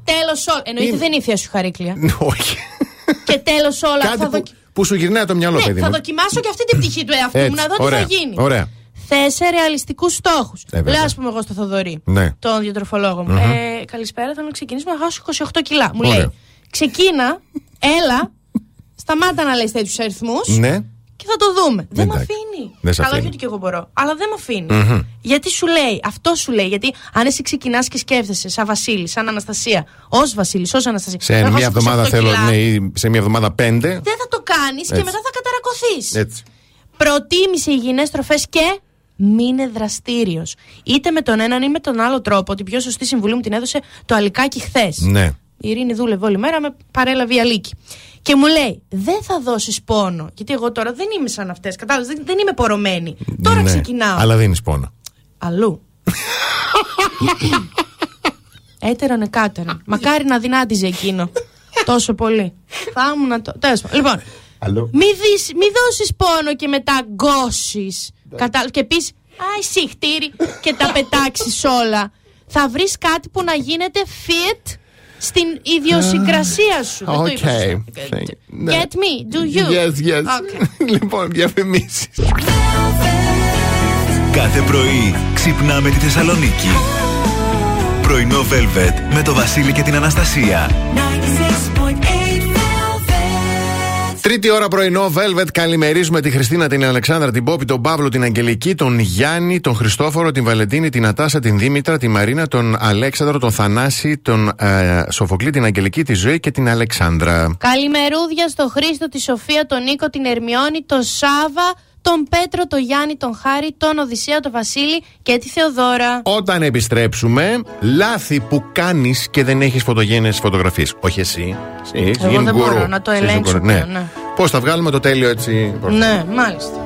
τέλος όλα. Εννοείται Είναι- δεν είναι η θεία σου η Χαρίκλεια. Όχι. και τέλος όλα. Κάτι θα, που, δοκι- που σου γυρνάει το μυαλό, ναι, παιδί θα μου. δοκιμάσω και αυτή την πτυχή του εαυτού μου Έτσι, να δω ωραία, τι θα γίνει. ωραία. Θέσε ρεαλιστικούς στόχους. Ε, βέβαια. Λέω, ας πούμε, εγώ στο Θοδωρή, Ναι. τον διατροφολόγο μου. Μμμ. Ε, καλησπέρα, θέλω να ξεκινήσουμε να χάσω 28 κιλά. Μου Ωραία. λέει, ξεκίνα, έλα, σταμάτα να λες τέτοιους αριθμούς Ναι. Και θα το δούμε. Δεν με Εντάξει. αφήνει. Δεν σε Καλά, όχι αφήνει. ότι και εγώ μπορώ, αλλά δεν με αφήνει. Μμμ. Γιατί σου λέει, αυτό σου λέει. Γιατί αν εσύ ξεκινάς και σκέφτεσαι, σαν Βασίλη, σαν Αναστασία, ως Βασίλης, ως Αναστασία. Σε να μια χάσω εβδομάδα 28 θέλω, κιλά, ναι, ή σε μια εβδομάδα πέντε. Δεν θα το κάνεις και Έτσι. μετά θα καταρακωθείς. Έτσι. Προτίμησε υγιεινέ τροφές και μείνε δραστήριος. Είτε με τον έναν ή με τον άλλο τρόπο. Την πιο σωστή συμβουλή μου την έδωσε το αλικάκι χθες. Ναι. Η Ειρήνη δούλευε όλη μέρα, με παρέλαβε η Αλίκη. Και μου λέει, δεν θα δώσεις πόνο. Γιατί εγώ τώρα δεν είμαι σαν αυτές. Κατάλαβες, δεν, δεν είμαι πορωμένη. Τώρα Ναι. ξεκινάω. Αλλά δίνεις πόνο. Αλλού. Έτερον εκάτερον. Μακάρι να δυνάτιζε εκείνο. Τόσο πολύ. Θα ήμουν το. Τέλος πάντων. Λοιπόν, Αλλού. μη, δεις, μη δώσεις πόνο και μετά γκώσεις Κατά... Και πεις Α, εσύ χτύρι και τα πετάξεις όλα Θα βρεις κάτι που να γίνεται fit στην ιδιοσυγκρασία σου Δεν το είπα Okay. σωστά. Ναι. Get me, do you; Yes, yes. Okay. λοιπόν, διαφημίσεις. Κάθε πρωί ξυπνάμε τη Θεσσαλονίκη. Πρωινό Velvet με το Βασίλη και την Αναστασία. Τρίτη ώρα πρωινό, Velvet. Καλημερίζουμε τη Χριστίνα, την Αλεξάνδρα, την Πόπη, τον Παύλο, την Αγγελική, τον Γιάννη, τον Χριστόφορο, την Βαλεντίνη, την Ατάσα, την Δήμητρα, τη Μαρίνα, τον Αλέξανδρο, τον Θανάση, τον ε, Σοφοκλή, την Αγγελική, τη Ζωή και την Αλεξάνδρα. Καλημερούδια στο Χρήστο, τη Σοφία, τον Νίκο, την Ερμιόνη, τον Σάβα, τον Πέτρο, τον Γιάννη, τον Χάρη, τον Οδυσσέα, τον Βασίλη και τη Θεοδώρα. Όταν επιστρέψουμε, λάθη που κάνεις και δεν έχεις φωτογένειες φωτογραφίες. Όχι εσύ. εσύ Εγώ γίνει δεν γκουρού. μπορώ να το Εσύ ελέγξω γκουρού, Ναι. πλέον, ναι. Πώς θα βγάλουμε το τέλειο έτσι. προς- Ναι, μάλιστα.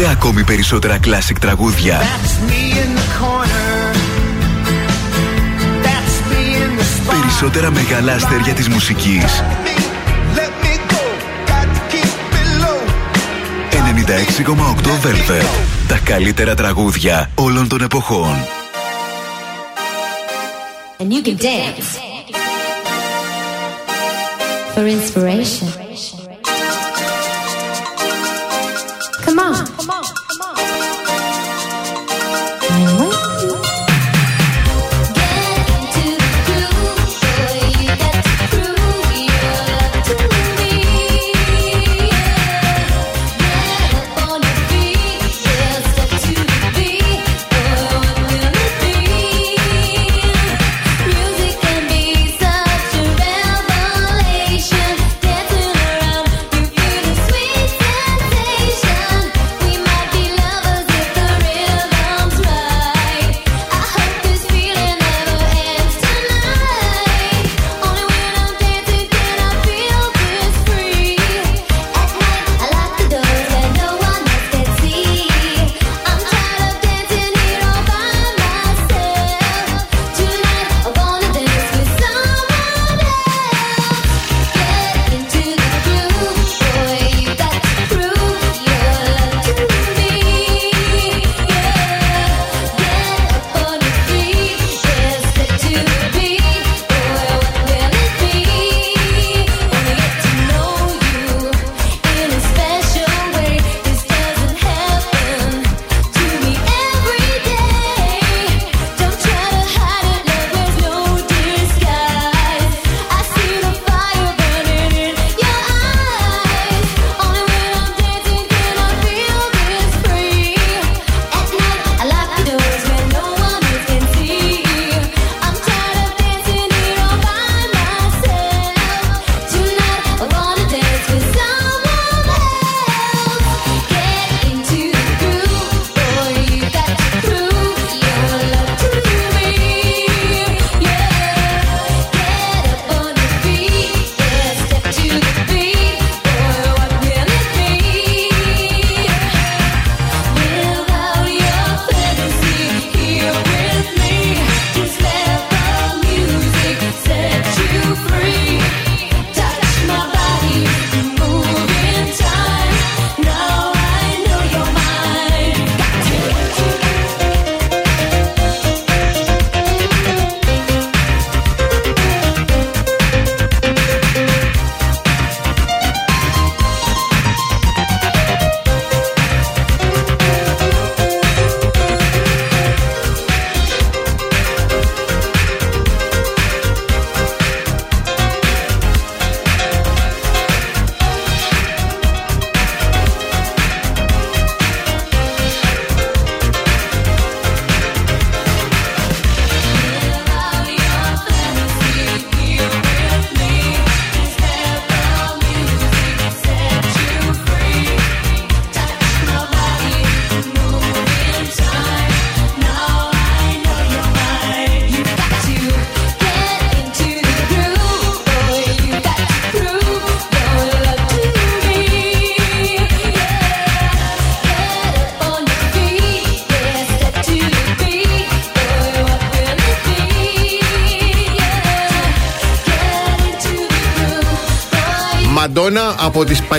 Ακούτε ακόμη περισσότερα κλασικ τραγούδια. Περισσότερα μεγάλα αστέρια της μουσικής. 96,8 Velvet. Τα καλύτερα τραγούδια όλων των εποχών. And you can dance for inspiration.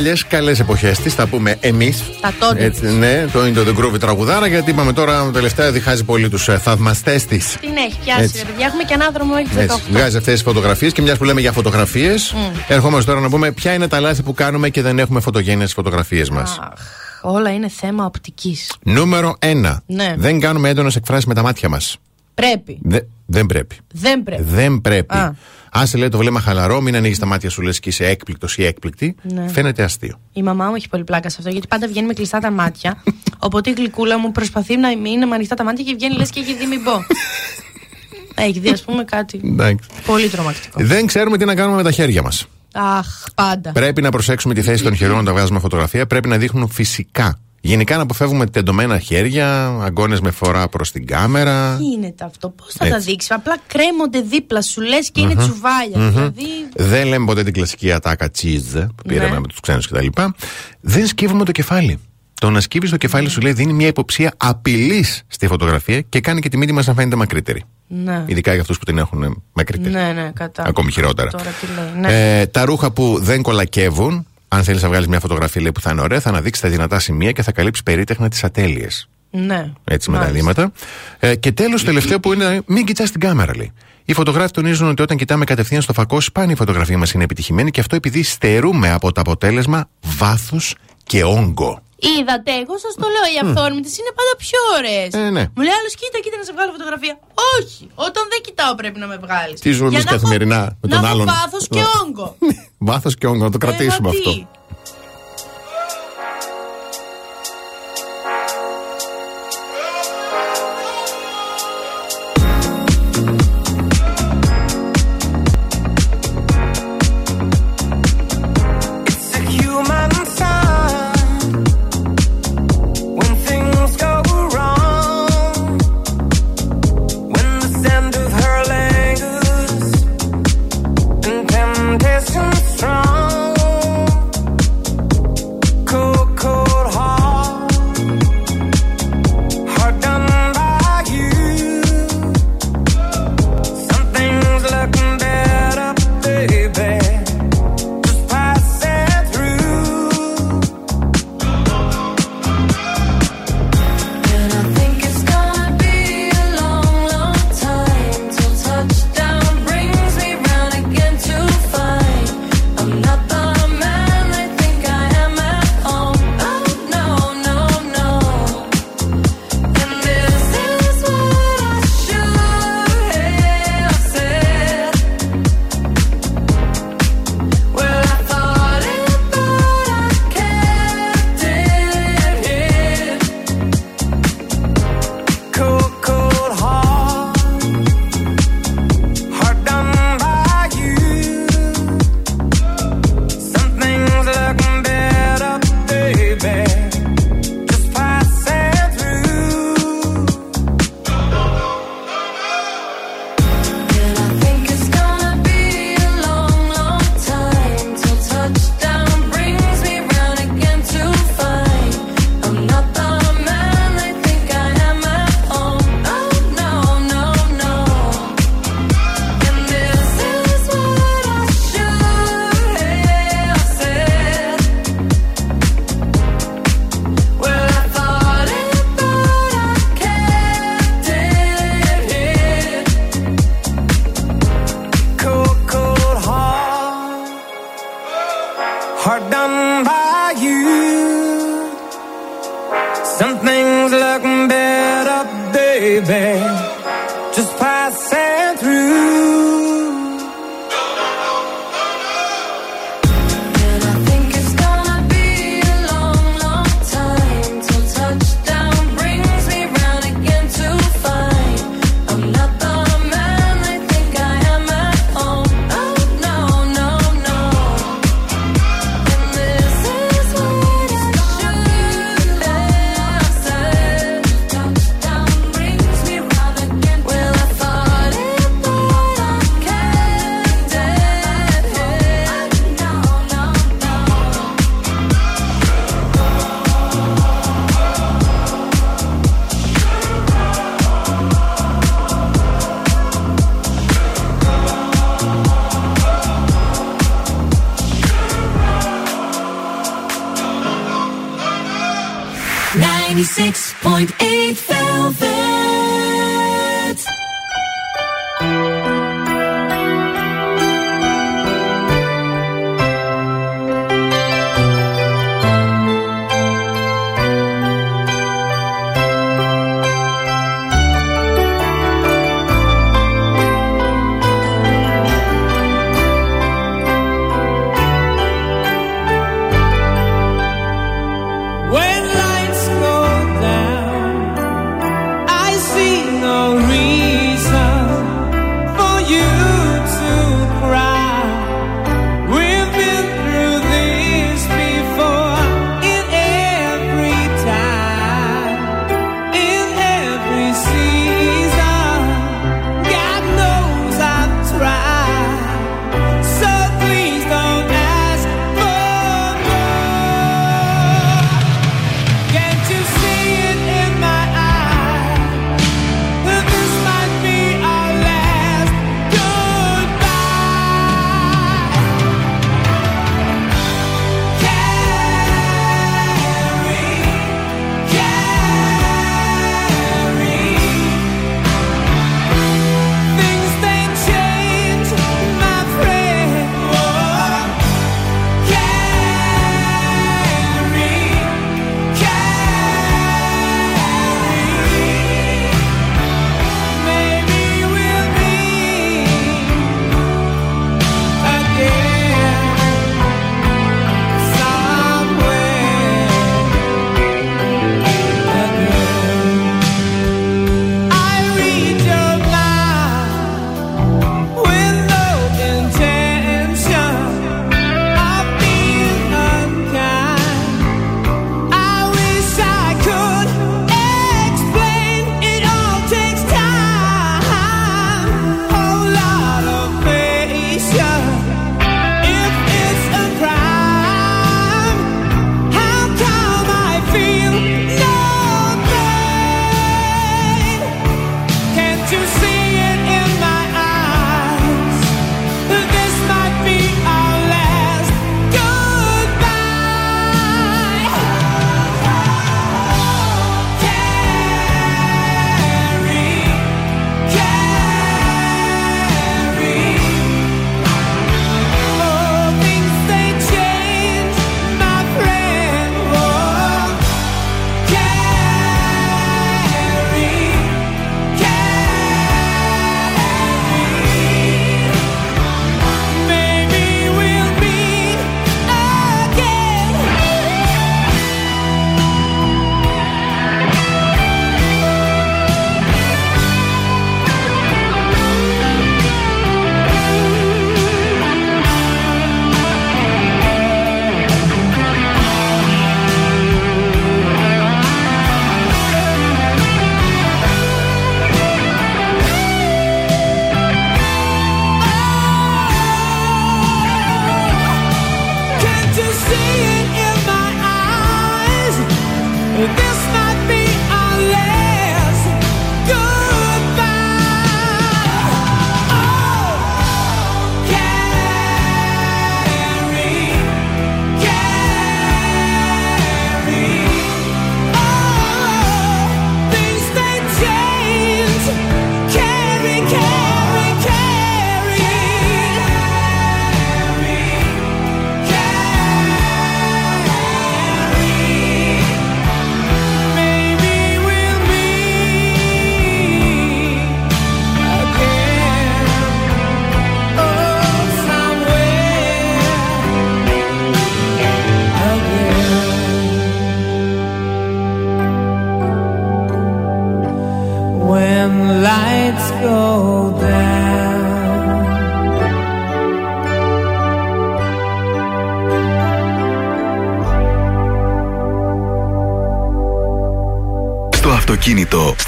Παλιές καλές εποχές της. Θα πούμε εμείς. Τα τότε. Έτσι, ναι, το είναι το The Groove τραγουδάρα, γιατί είπαμε τώρα τελευταία διχάζει πολύ τους θαυμαστές της. Την έχει πιάσει, Έτσι. ρε παιδιά. Έχουμε και ένα δρόμο έχει 18. Έτσι, βγάζει αυτές τις φωτογραφίες και μιας που λέμε για φωτογραφίες, Μμ. ερχόμαστε τώρα να πούμε ποια είναι τα λάθη που κάνουμε και δεν έχουμε φωτογένειες στι φωτογραφίες μας. Όλα είναι θέμα οπτικής. Νούμερο 1. Ναι. Δεν κάνουμε έντονες εκφράσεις με τα μάτια μας. Πρέπει. δεν πρέπει. Δεν πρέπει. Δεν πρέπει. Α. Αν σε λέει το βλέμμα χαλαρό, μην ανοίγεις τα μάτια σου λες και είσαι έκπληκτος ή έκπληκτη. Ναι. Φαίνεται αστείο. Η μαμά μου έχει πολύ πλάκα σε αυτό γιατί πάντα βγαίνει με κλειστά τα μάτια. οπότε η γλυκούλα μου προσπαθεί να μην είναι με ανοιχτά τα μάτια και βγαίνει λες και έχει δει μην πω. έχει δει, ας πούμε, κάτι Εντάξει. πολύ τρομακτικό. Δεν ξέρουμε τι να κάνουμε με τα χέρια μας. Αχ, πάντα. Πρέπει να προσέξουμε τη θέση των χερών όταν βγάζουμε φωτογραφία. Πρέπει να δείχνουν φυσικά. Γενικά να αποφεύγουμε τεντωμένα χέρια, αγκώνε με φορά προς την κάμερα. Τι είναι το αυτό, πώς θα τα Έτσι. δείξεις; Απλά κρέμονται δίπλα σου, λες και είναι Μμμ. τσουβάλια. Μμμ. Δηλαδή. Δεν λέμε ποτέ την κλασική ατάκα cheese που πήραμε Ναι. με τους ξένους κτλ. Δεν σκύβουμε το κεφάλι. Το να σκύβεις το κεφάλι σου λέει δίνει μια υποψία απειλής στη φωτογραφία και κάνει και τη μύτη μας να φαίνεται μακρύτερη. Ναι. Ειδικά για αυτούς που την έχουν μακρύτερη. Ναι, ναι, κατά. Ακόμη χειρότερα. Τώρα τι λέει. Ναι. Ε, τα ρούχα που δεν κολακεύουν, αν θέλεις να βγάλεις μια φωτογραφία λέει, που θα είναι ωραία, θα αναδείξει τα δυνατά σημεία και θα καλύψει περίτεχνα τις ατέλειες. ναι. Έτσι με τα Μάλιστα. δήματα. Ε, και τέλος, τελευταίο που είναι, μην κοιτάς την κάμερα, λέει. Οι φωτογράφοι τονίζουν ότι όταν κοιτάμε κατευθείαν στο φακός, σπάνια η φωτογραφία μας είναι επιτυχημένη και αυτό επειδή στερούμε από το αποτέλεσμα βάθος και όγκο. Είδατε, εγώ σας το λέω, οι αυθόρμητες είναι πάντα πιο ωραίες. Ε, ναι. Μου λέει άλλος, κοίτα, κοίτα να σε βγάλω φωτογραφία. Όχι, όταν δεν κοιτάω πρέπει να με βγάλεις. Τι ζούμε εμείς καθημερινά με να τον έχω άλλον. βάθος και όγκο. Βάθος και όγκο, να το κρατήσουμε Ε, μα τι. αυτό.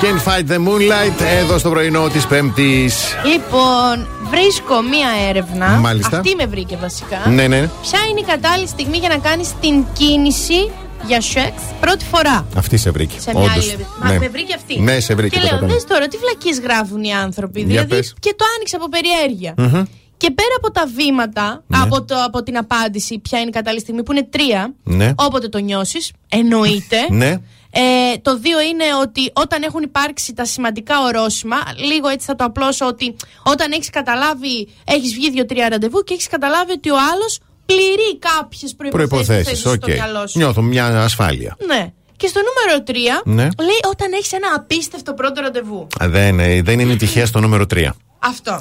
Can't Fight the Moonlight, εδώ στο πρωινό της Πέμπτης. Λοιπόν, βρίσκω μία έρευνα. Μάλιστα. Αυτή με βρήκε βασικά. Ναι, ναι. Ποια είναι η κατάλληλη στιγμή για να κάνεις την κίνηση για σεξ πρώτη φορά; Αυτή σε βρήκε. Σε μια όντως. άλλη. Μα Ναι. με βρήκε αυτή. Ναι, σε βρήκε. Και το λέω, κατάλαβα. δες τώρα, τι βλακίες γράφουν οι άνθρωποι. Για δηλαδή, πες. και το άνοιξα από περιέργεια. Μμμ. Και πέρα από τα βήματα, Ναι. από, το, από την απάντηση, ποια είναι η κατάλληλη στιγμή, που είναι τρία, Ναι. όποτε το νιώσεις, εννοείται. Ναι. Ε, το δύο είναι ότι όταν έχουν υπάρξει τα σημαντικά ορόσημα, λίγο έτσι θα το απλώσω ότι όταν έχεις καταλάβει, έχεις βγει δύο-τρία ραντεβού και έχεις καταλάβει ότι ο άλλος πληροί κάποιες προϋποθέσεις Προϋποθέσεις. στο Οκ. μυαλό σου. Νιώθω μια ασφάλεια. Ναι. Και στο νούμερο 3 Ναι. λέει όταν έχεις ένα απίστευτο πρώτο ραντεβού. Α, Δεν, ε, δεν είναι τυχαία στο νούμερο 3. Αυτό.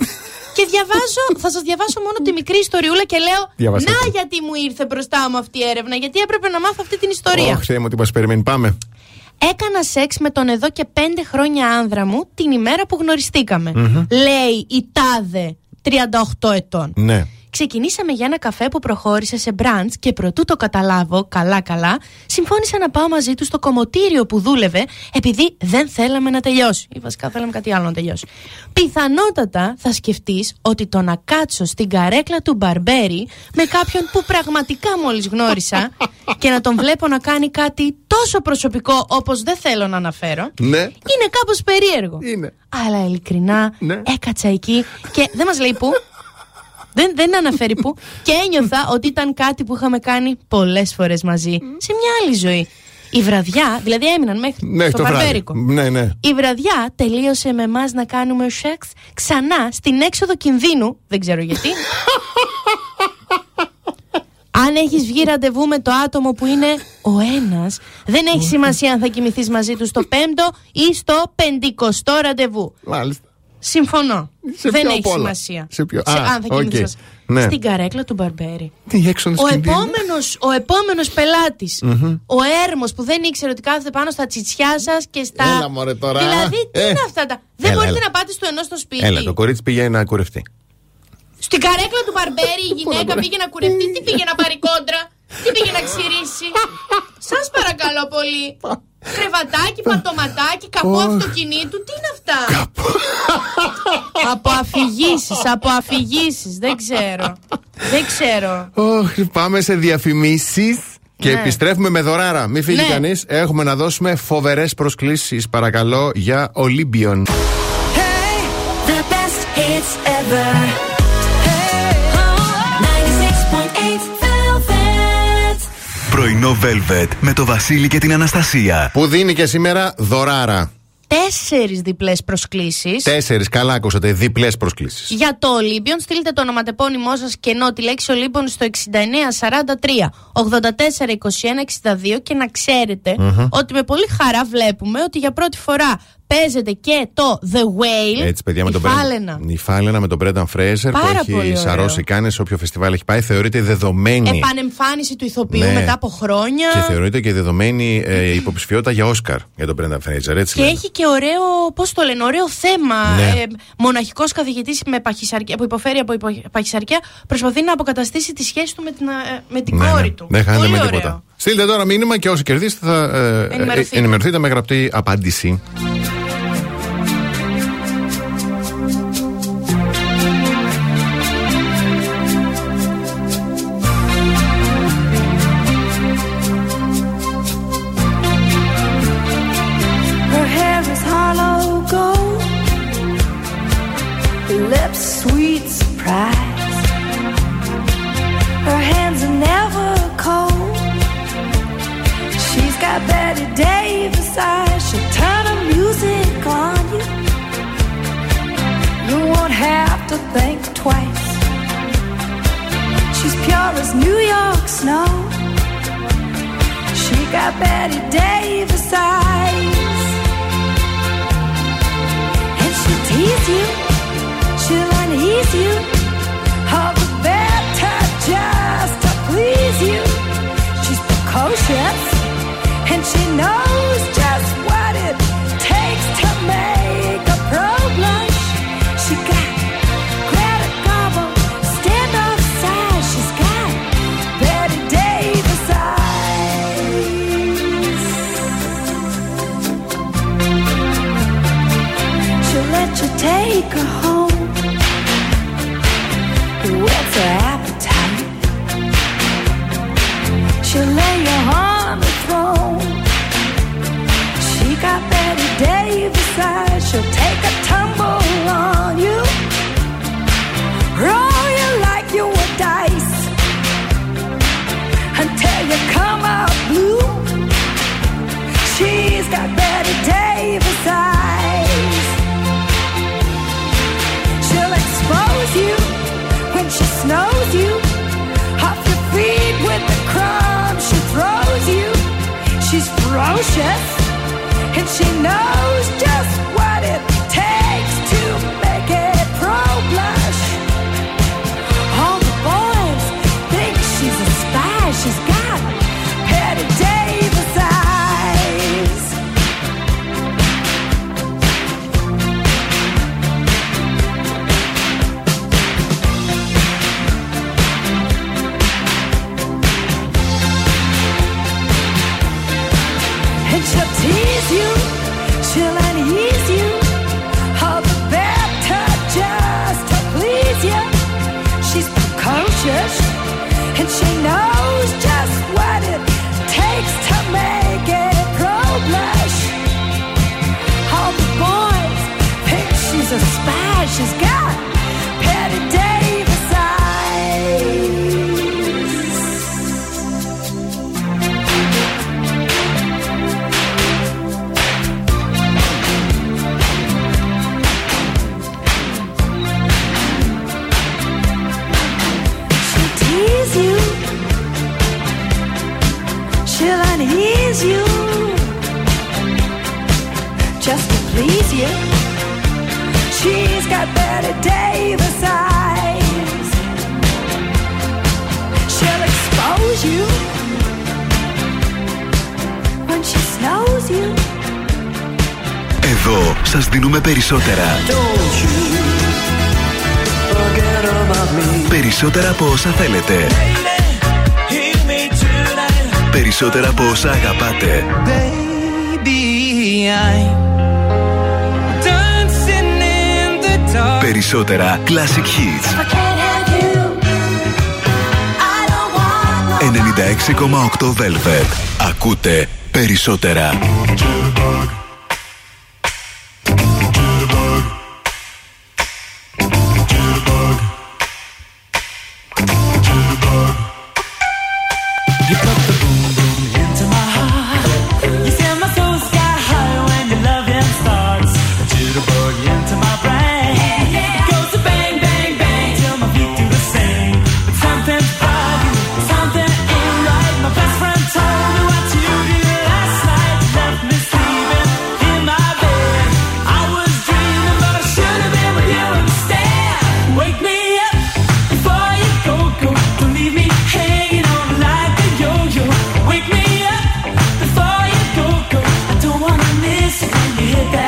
και διαβάζω, θα σας διαβάσω μόνο τη μικρή ιστοριούλα και λέω Διάβασέ Να το. γιατί μου ήρθε μπροστά μου αυτή η έρευνα, γιατί έπρεπε να μάθω αυτή την ιστορία. Όχι, Θεέ μου, τι μας περιμένει. Πάμε. Έκανα σεξ με τον εδώ και πέντε χρόνια άνδρα μου την ημέρα που γνωριστηκαμε Μμμ. Λέει η τάδε 38 ετών. Ναι. Ξεκινήσαμε για ένα καφέ που προχώρησε σε μπραντς και προτού το καταλάβω καλά-καλά, συμφώνησα να πάω μαζί του στο κομμωτήριο που δούλευε επειδή δεν θέλαμε να τελειώσει. Ή βασικά θέλαμε κάτι άλλο να τελειώσει. Πιθανότατα θα σκεφτείς ότι το να κάτσω στην καρέκλα του Μπαρμπέρι με κάποιον που πραγματικά μόλις γνώρισα και να τον βλέπω να κάνει κάτι τόσο προσωπικό όπως δεν θέλω να αναφέρω. Ναι. Είναι κάπως περίεργο. Είναι. Αλλά ειλικρινά Ναι. έκατσα εκεί και δεν μας λέει πού. Δεν, δεν αναφέρει πού. Και ένιωθα ότι ήταν κάτι που είχαμε κάνει πολλές φορές μαζί. Σε μια άλλη ζωή. Η βραδιά, δηλαδή έμειναν μέχρι Ναι, στο το βράδυ. Μπαρμπέρικο. Ναι, ναι. Η βραδιά τελείωσε με εμάς να κάνουμε σεξ ξανά στην έξοδο κινδύνου. Δεν ξέρω γιατί. Αν έχεις βγει ραντεβού με το άτομο που είναι ο ένας, δεν έχει σημασία αν θα κοιμηθείς μαζί του στο πέμπτο ή στο πεντηκοστό ραντεβού. Μάλιστα. Συμφωνώ. Σε δεν ποιο έχει απ' όλα; σημασία. Σε ποιο- Α, αν θα οκ. κοιμηθείς μαζί. Ναι. Στην καρέκλα του Μπαρμπέρι. Τι έξοδο Ο επόμενος, ο επόμενος πελάτης, Μμμ. ο έρμος που δεν ήξερε ότι κάθεται πάνω στα τσιτσιά σας και στα... Έλα, μωρέ, τώρα. Δηλαδή, τι Ε. είναι αυτά τα... Δεν Έλα, μπορείτε έλα. να πάτε στο ενός στο σπίτι. Έλα, το κορίτσι πήγε να κουρευτεί. Στην καρέκλα του Μπαρμπέρι η γυναίκα πήγε να κουρευτεί. Τι πήγε να πάρει κόντρα; Τι πήγε να ξυρίσει. Σας παρακαλώ πολύ. Κρεβατάκι, πατωματάκι, καπό αυτοκινήτου. Τι είναι αυτά; από αφηγήσεις, από αφηγήσεις. Δεν ξέρω. Δεν ξέρω. Ωχ, πάμε σε διαφημίσεις. Και Ναι. επιστρέφουμε με δωράρα. Μην φύγει Ναι. κανείς. Έχουμε να δώσουμε φοβερές προσκλήσεις, παρακαλώ, για Olympion. The best hits ever. Velvet με το Βασίλη και την Αναστασία. Που δίνει και σήμερα δωράρα. Τέσσερις διπλές προσκλήσεις. Τέσσερις, καλά ακούσατε, διπλές προσκλήσεις. Για το Ολύμπιον, στείλτε το ονοματεπώνυμό σας και ενώ τη λέξη Ολύμπιον στο 6943 84 21 62 και να ξέρετε Μμμ. ότι με πολύ χαρά βλέπουμε ότι για πρώτη φορά παίζεται και το The Whale. Έτσι, παιδιά, με η τον Φάλαινα. Brand- Η Φάλαινα με τον Μπρένταν Φρέζερ που Πάρα πολύ έχει ωραίο. σαρώσει κάνε σε όποιο φεστιβάλ έχει πάει. Θεωρείται δεδομένη. Επανεμφάνιση του ηθοποιού Ναι. μετά από χρόνια. Και θεωρείται και δεδομένη ε, υποψηφιότητα για Όσκαρ για τον Μπρένταν Φρέζερ. Έτσι Και λένε. έχει και ωραίο, πώς το λένε, ωραίο θέμα. Ναι. Ε, Μοναχικός καθηγητής με παχυσαρκία, που υποφέρει από υπο- παχυσαρκία, προσπαθεί να αποκαταστήσει τη σχέση του με την, ε, με την Ναι, κόρη ναι. του. Δεν χάνεται Πολύ με ωραίο. τίποτα. Στείλτε τώρα μήνυμα και όσοι κερδίσετε θα ε, Ενημερωθείτε. ε, ενημερωθείτε με γραπτή απάντηση. Περισσότερα. me seguir.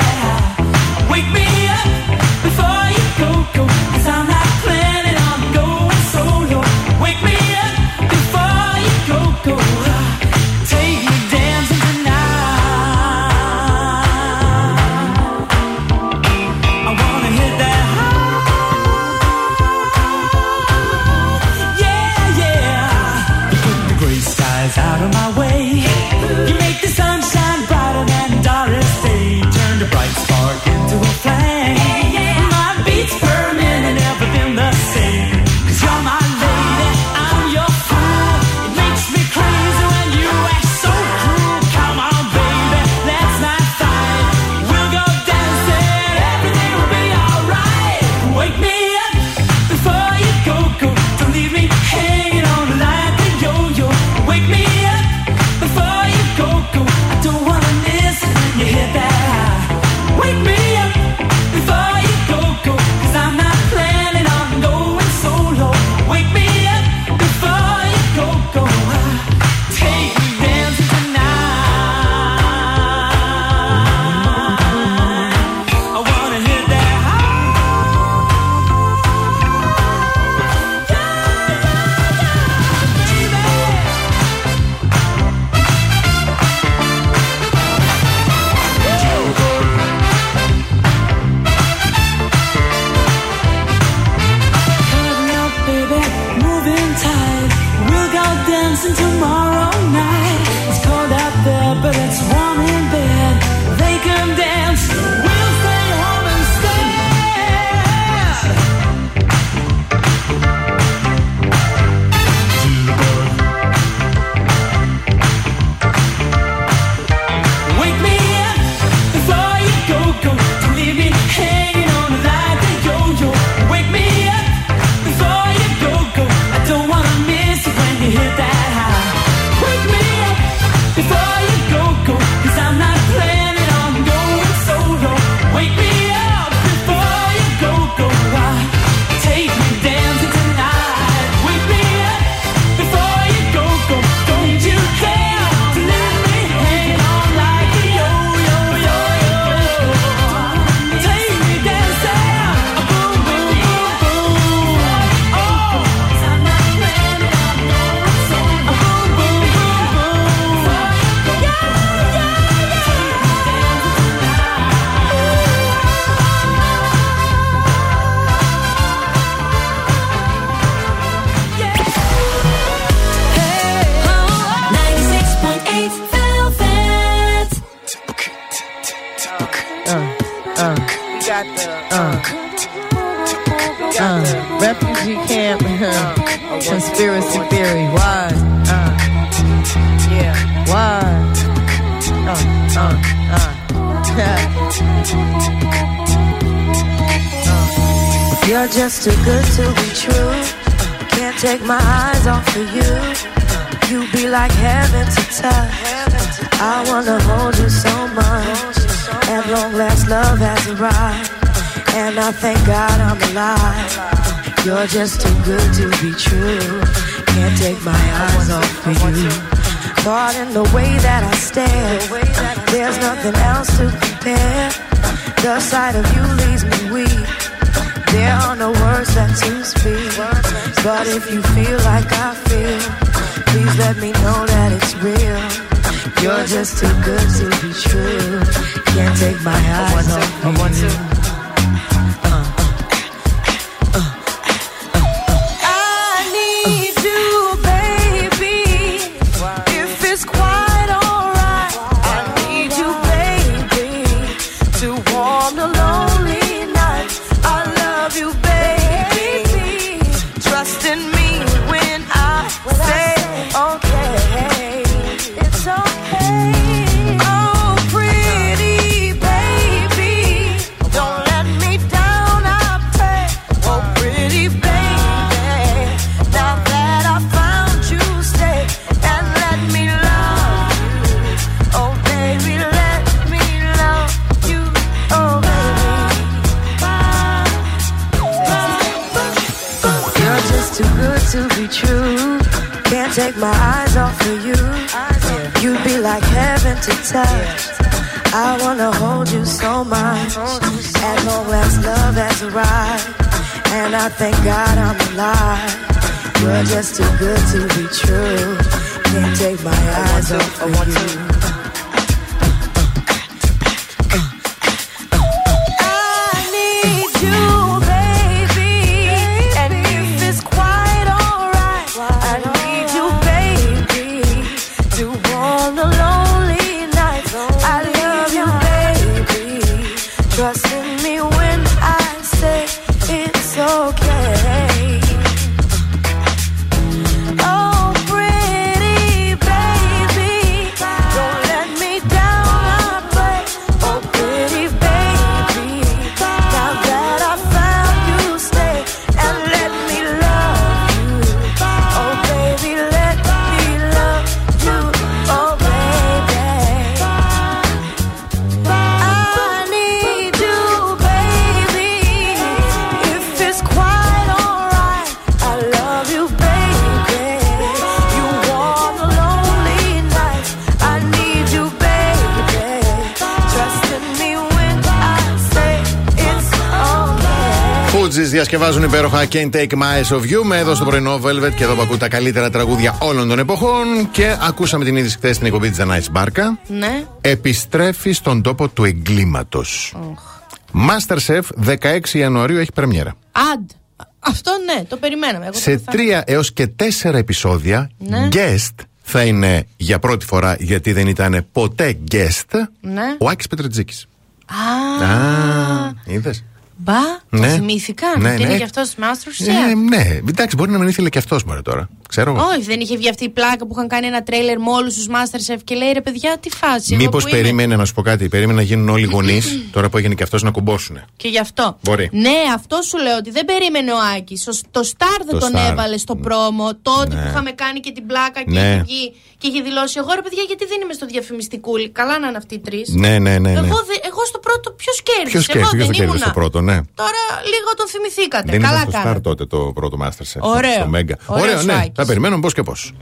just You're just too good to be true. Can't take my eyes off of you. και βάζουν υπέροχα Can't Take My Eyes of You με εδώ στο πρωινό Velvet και εδώ που τα καλύτερα τραγούδια όλων των εποχών. Και ακούσαμε την είδηση χθες στην εκπομπή της Μάρκα Μπάρκα. Ναι. Επιστρέφει στον τόπο του εγκλήματος. Oh. Masterchef 16 Ιανουαρίου έχει πρεμιέρα. Αντ. Αυτό ναι, το περιμέναμε. Εγώ Σε τρία έως και τέσσερα επεισόδια ναι. guest θα είναι για πρώτη φορά γιατί δεν ήταν ποτέ guest ναι. ο Άκης Πετρετζίκης. Α, Είδες. Μπα, ναι. θυμήθηκαν; Ναι, ναι. Είναι και αυτός Master Ε, ναι, εντάξει, μπορεί να μην ήθελε και αυτός μόνο τώρα. Ξέρω. Όχι, δεν είχε βγει αυτή η πλάκα που είχαν κάνει ένα τρέλερ με όλους τους Masterchef και λέει ρε παιδιά, τι φάση. Μήπως περίμενε, είμαι. να σου πω κάτι, περίμενε να γίνουν όλοι γονείς τώρα που έγινε και αυτός να κουμπώσουν. Και γι' αυτό. Μπορεί. Ναι, αυτό σου λέω ότι δεν περίμενε ο Άκης. Το Σταρ δεν το τον star. έβαλε στο ναι. πρόμο τότε ναι. που είχαμε κάνει και την πλάκα και ναι. βγει και είχε δηλώσει εγώ ρε παιδιά, γιατί δεν είμαι στο διαφημιστικού. Καλά να είναι αυτοί οι τρεις. Ναι, ναι, ναι, ναι. Εγώ, δε, εγώ στο πρώτο ποιος κέρδισε; Ποιος κέρδισε πρώτο, ναι. Τώρα λίγο τον θυμηθήκατε. Δεν Καλά ήταν στο Σταρ τότε το πρώτο Masterchef. Ωραίο. Ωραίο, ναι. Τα περιμένουμε πώς και πώς.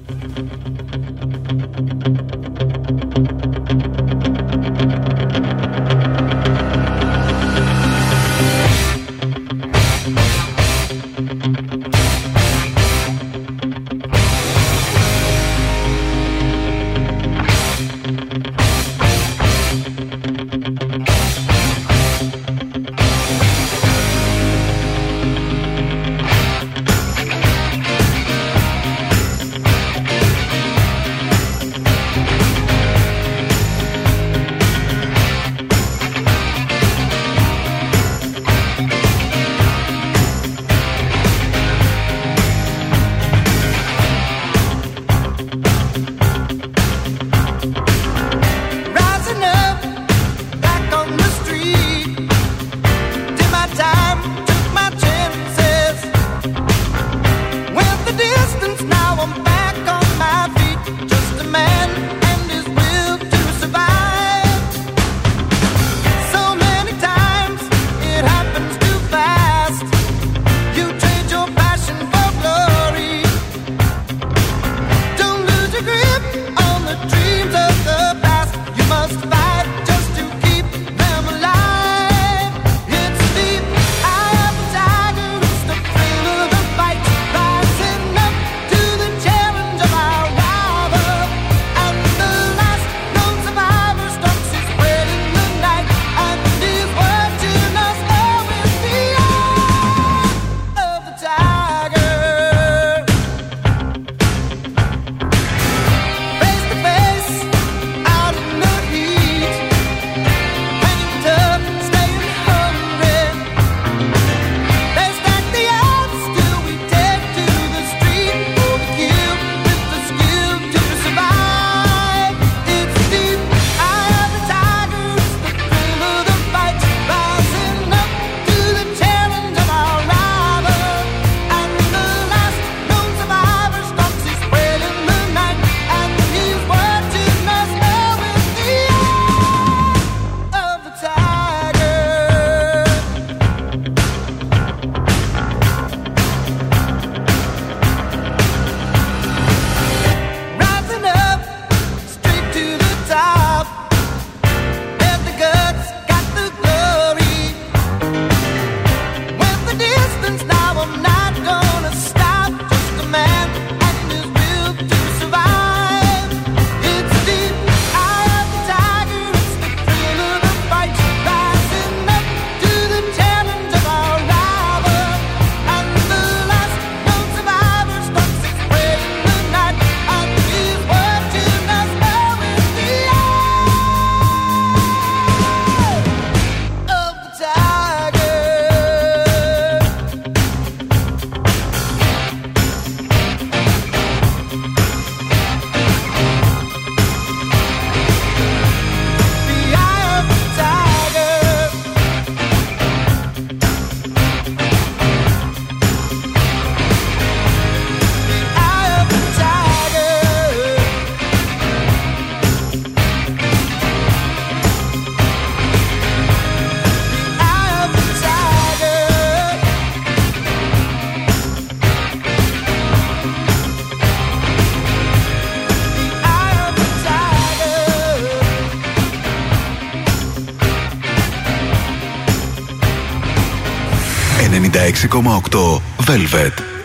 Velvet.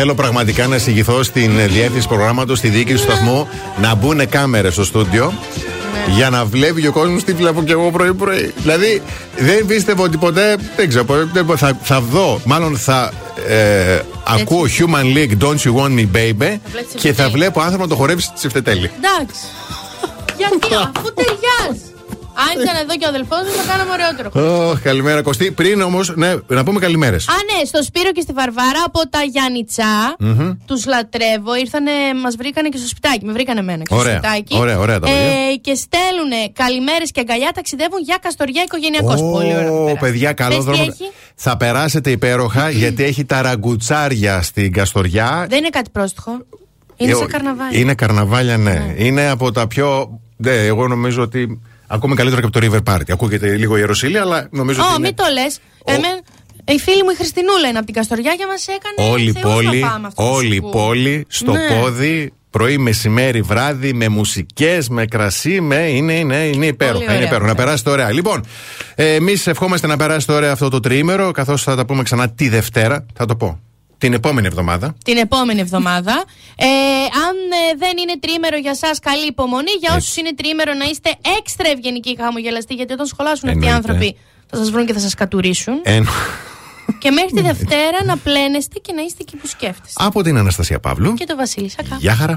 Θέλω πραγματικά να εισηγηθώ στην ε, διεύθυνση προγράμματος, στη διοίκηση του σταθμού, να μπουν κάμερες στο στούντιο. Για να βλέπει και ο κόσμος τι βλέπω και εγώ πρωί-πρωί. Δηλαδή, δεν πίστευα ότι ποτέ. Δεν ξέρω, ποτέ, δεν- θα, θα δω. Μάλλον θα ε, ακούω Human League Don't You Want Me Baby βλέπεις και θα Τσιφτετέλη. βλέπω άνθρωπο να το χορεύει στη Τσιφτετέλη. Εντάξει. Γιατί, αφού ταιριάζει. Αν ήταν εδώ και ο αδελφός μου, θα κάναμε ωραιότερο. Oh, καλημέρα, Κωστή. Πριν όμως, ναι, να πούμε καλημέρες. Α, ναι, στο Σπύρο και στη Βαρβάρα από τα Γιάννητσά. Τους λατρεύω. Ήρθανε, μας βρήκανε και στο σπιτάκι. Με βρήκανε εμένα και Ωραία. στο σπιτάκι. Ωραία, ωραία τα παιδιά. Ε, και στέλνουν καλημέρες και αγκαλιά. Ταξιδεύουν για Καστοριά οικογενειακό. Πολύ ωραία. Ω, παιδιά, καλό Πες τι δρόμο. έχει; Θα περάσετε υπέροχα γιατί έχει τα ραγκουτσάρια στην Καστοριά. Δεν είναι κάτι πρόστιχο. Είναι Ε, σαν ο- καρναβάλι. Είναι καρναβάλια, ναι. Είναι από τα πιο. Ναι, εγώ νομίζω ότι. Ακούμε καλύτερα και από το River Party. Ακούγεται λίγο η Ιεροσίλη, αλλά νομίζω Ω, ότι. Είναι... μην το λες. Η φίλη μου η Χριστινούλα είναι από την Καστοριά και μας έκανε. Όλη η θεούς πόλη, να πάμε αυτό το όλη η σκου. πόλη στο Ναι. πόδι, πρωί, μεσημέρι, βράδυ, με μουσικές, με κρασί, με. Είναι, είναι, είναι υπέροχα. ωραία, Είναι υπέροχα. Να περάσετε ωραία. Λοιπόν, εμείς ευχόμαστε να περάσετε ωραία αυτό το τριήμερο, καθώς θα τα πούμε ξανά τη Δευτέρα. Θα το πω. Την επόμενη εβδομάδα. την επόμενη εβδομάδα. Ε, αν ε, δεν είναι τρίμερο για εσά, καλή υπομονή. Για όσους είναι τρίμερο, να είστε έξτρα ευγενικοί και χαμογελαστοί, γιατί όταν σχολάσουν αυτοί οι Εννοείται. άνθρωποι θα σας βρουν και θα σας κατουρίσουν. Εν... και μέχρι τη Δευτέρα να πλένεστε και να είστε εκεί που σκέφτεστε. Από την Αναστασία Παύλου. Και το Βασίλη Σακά. Γεια χαρά.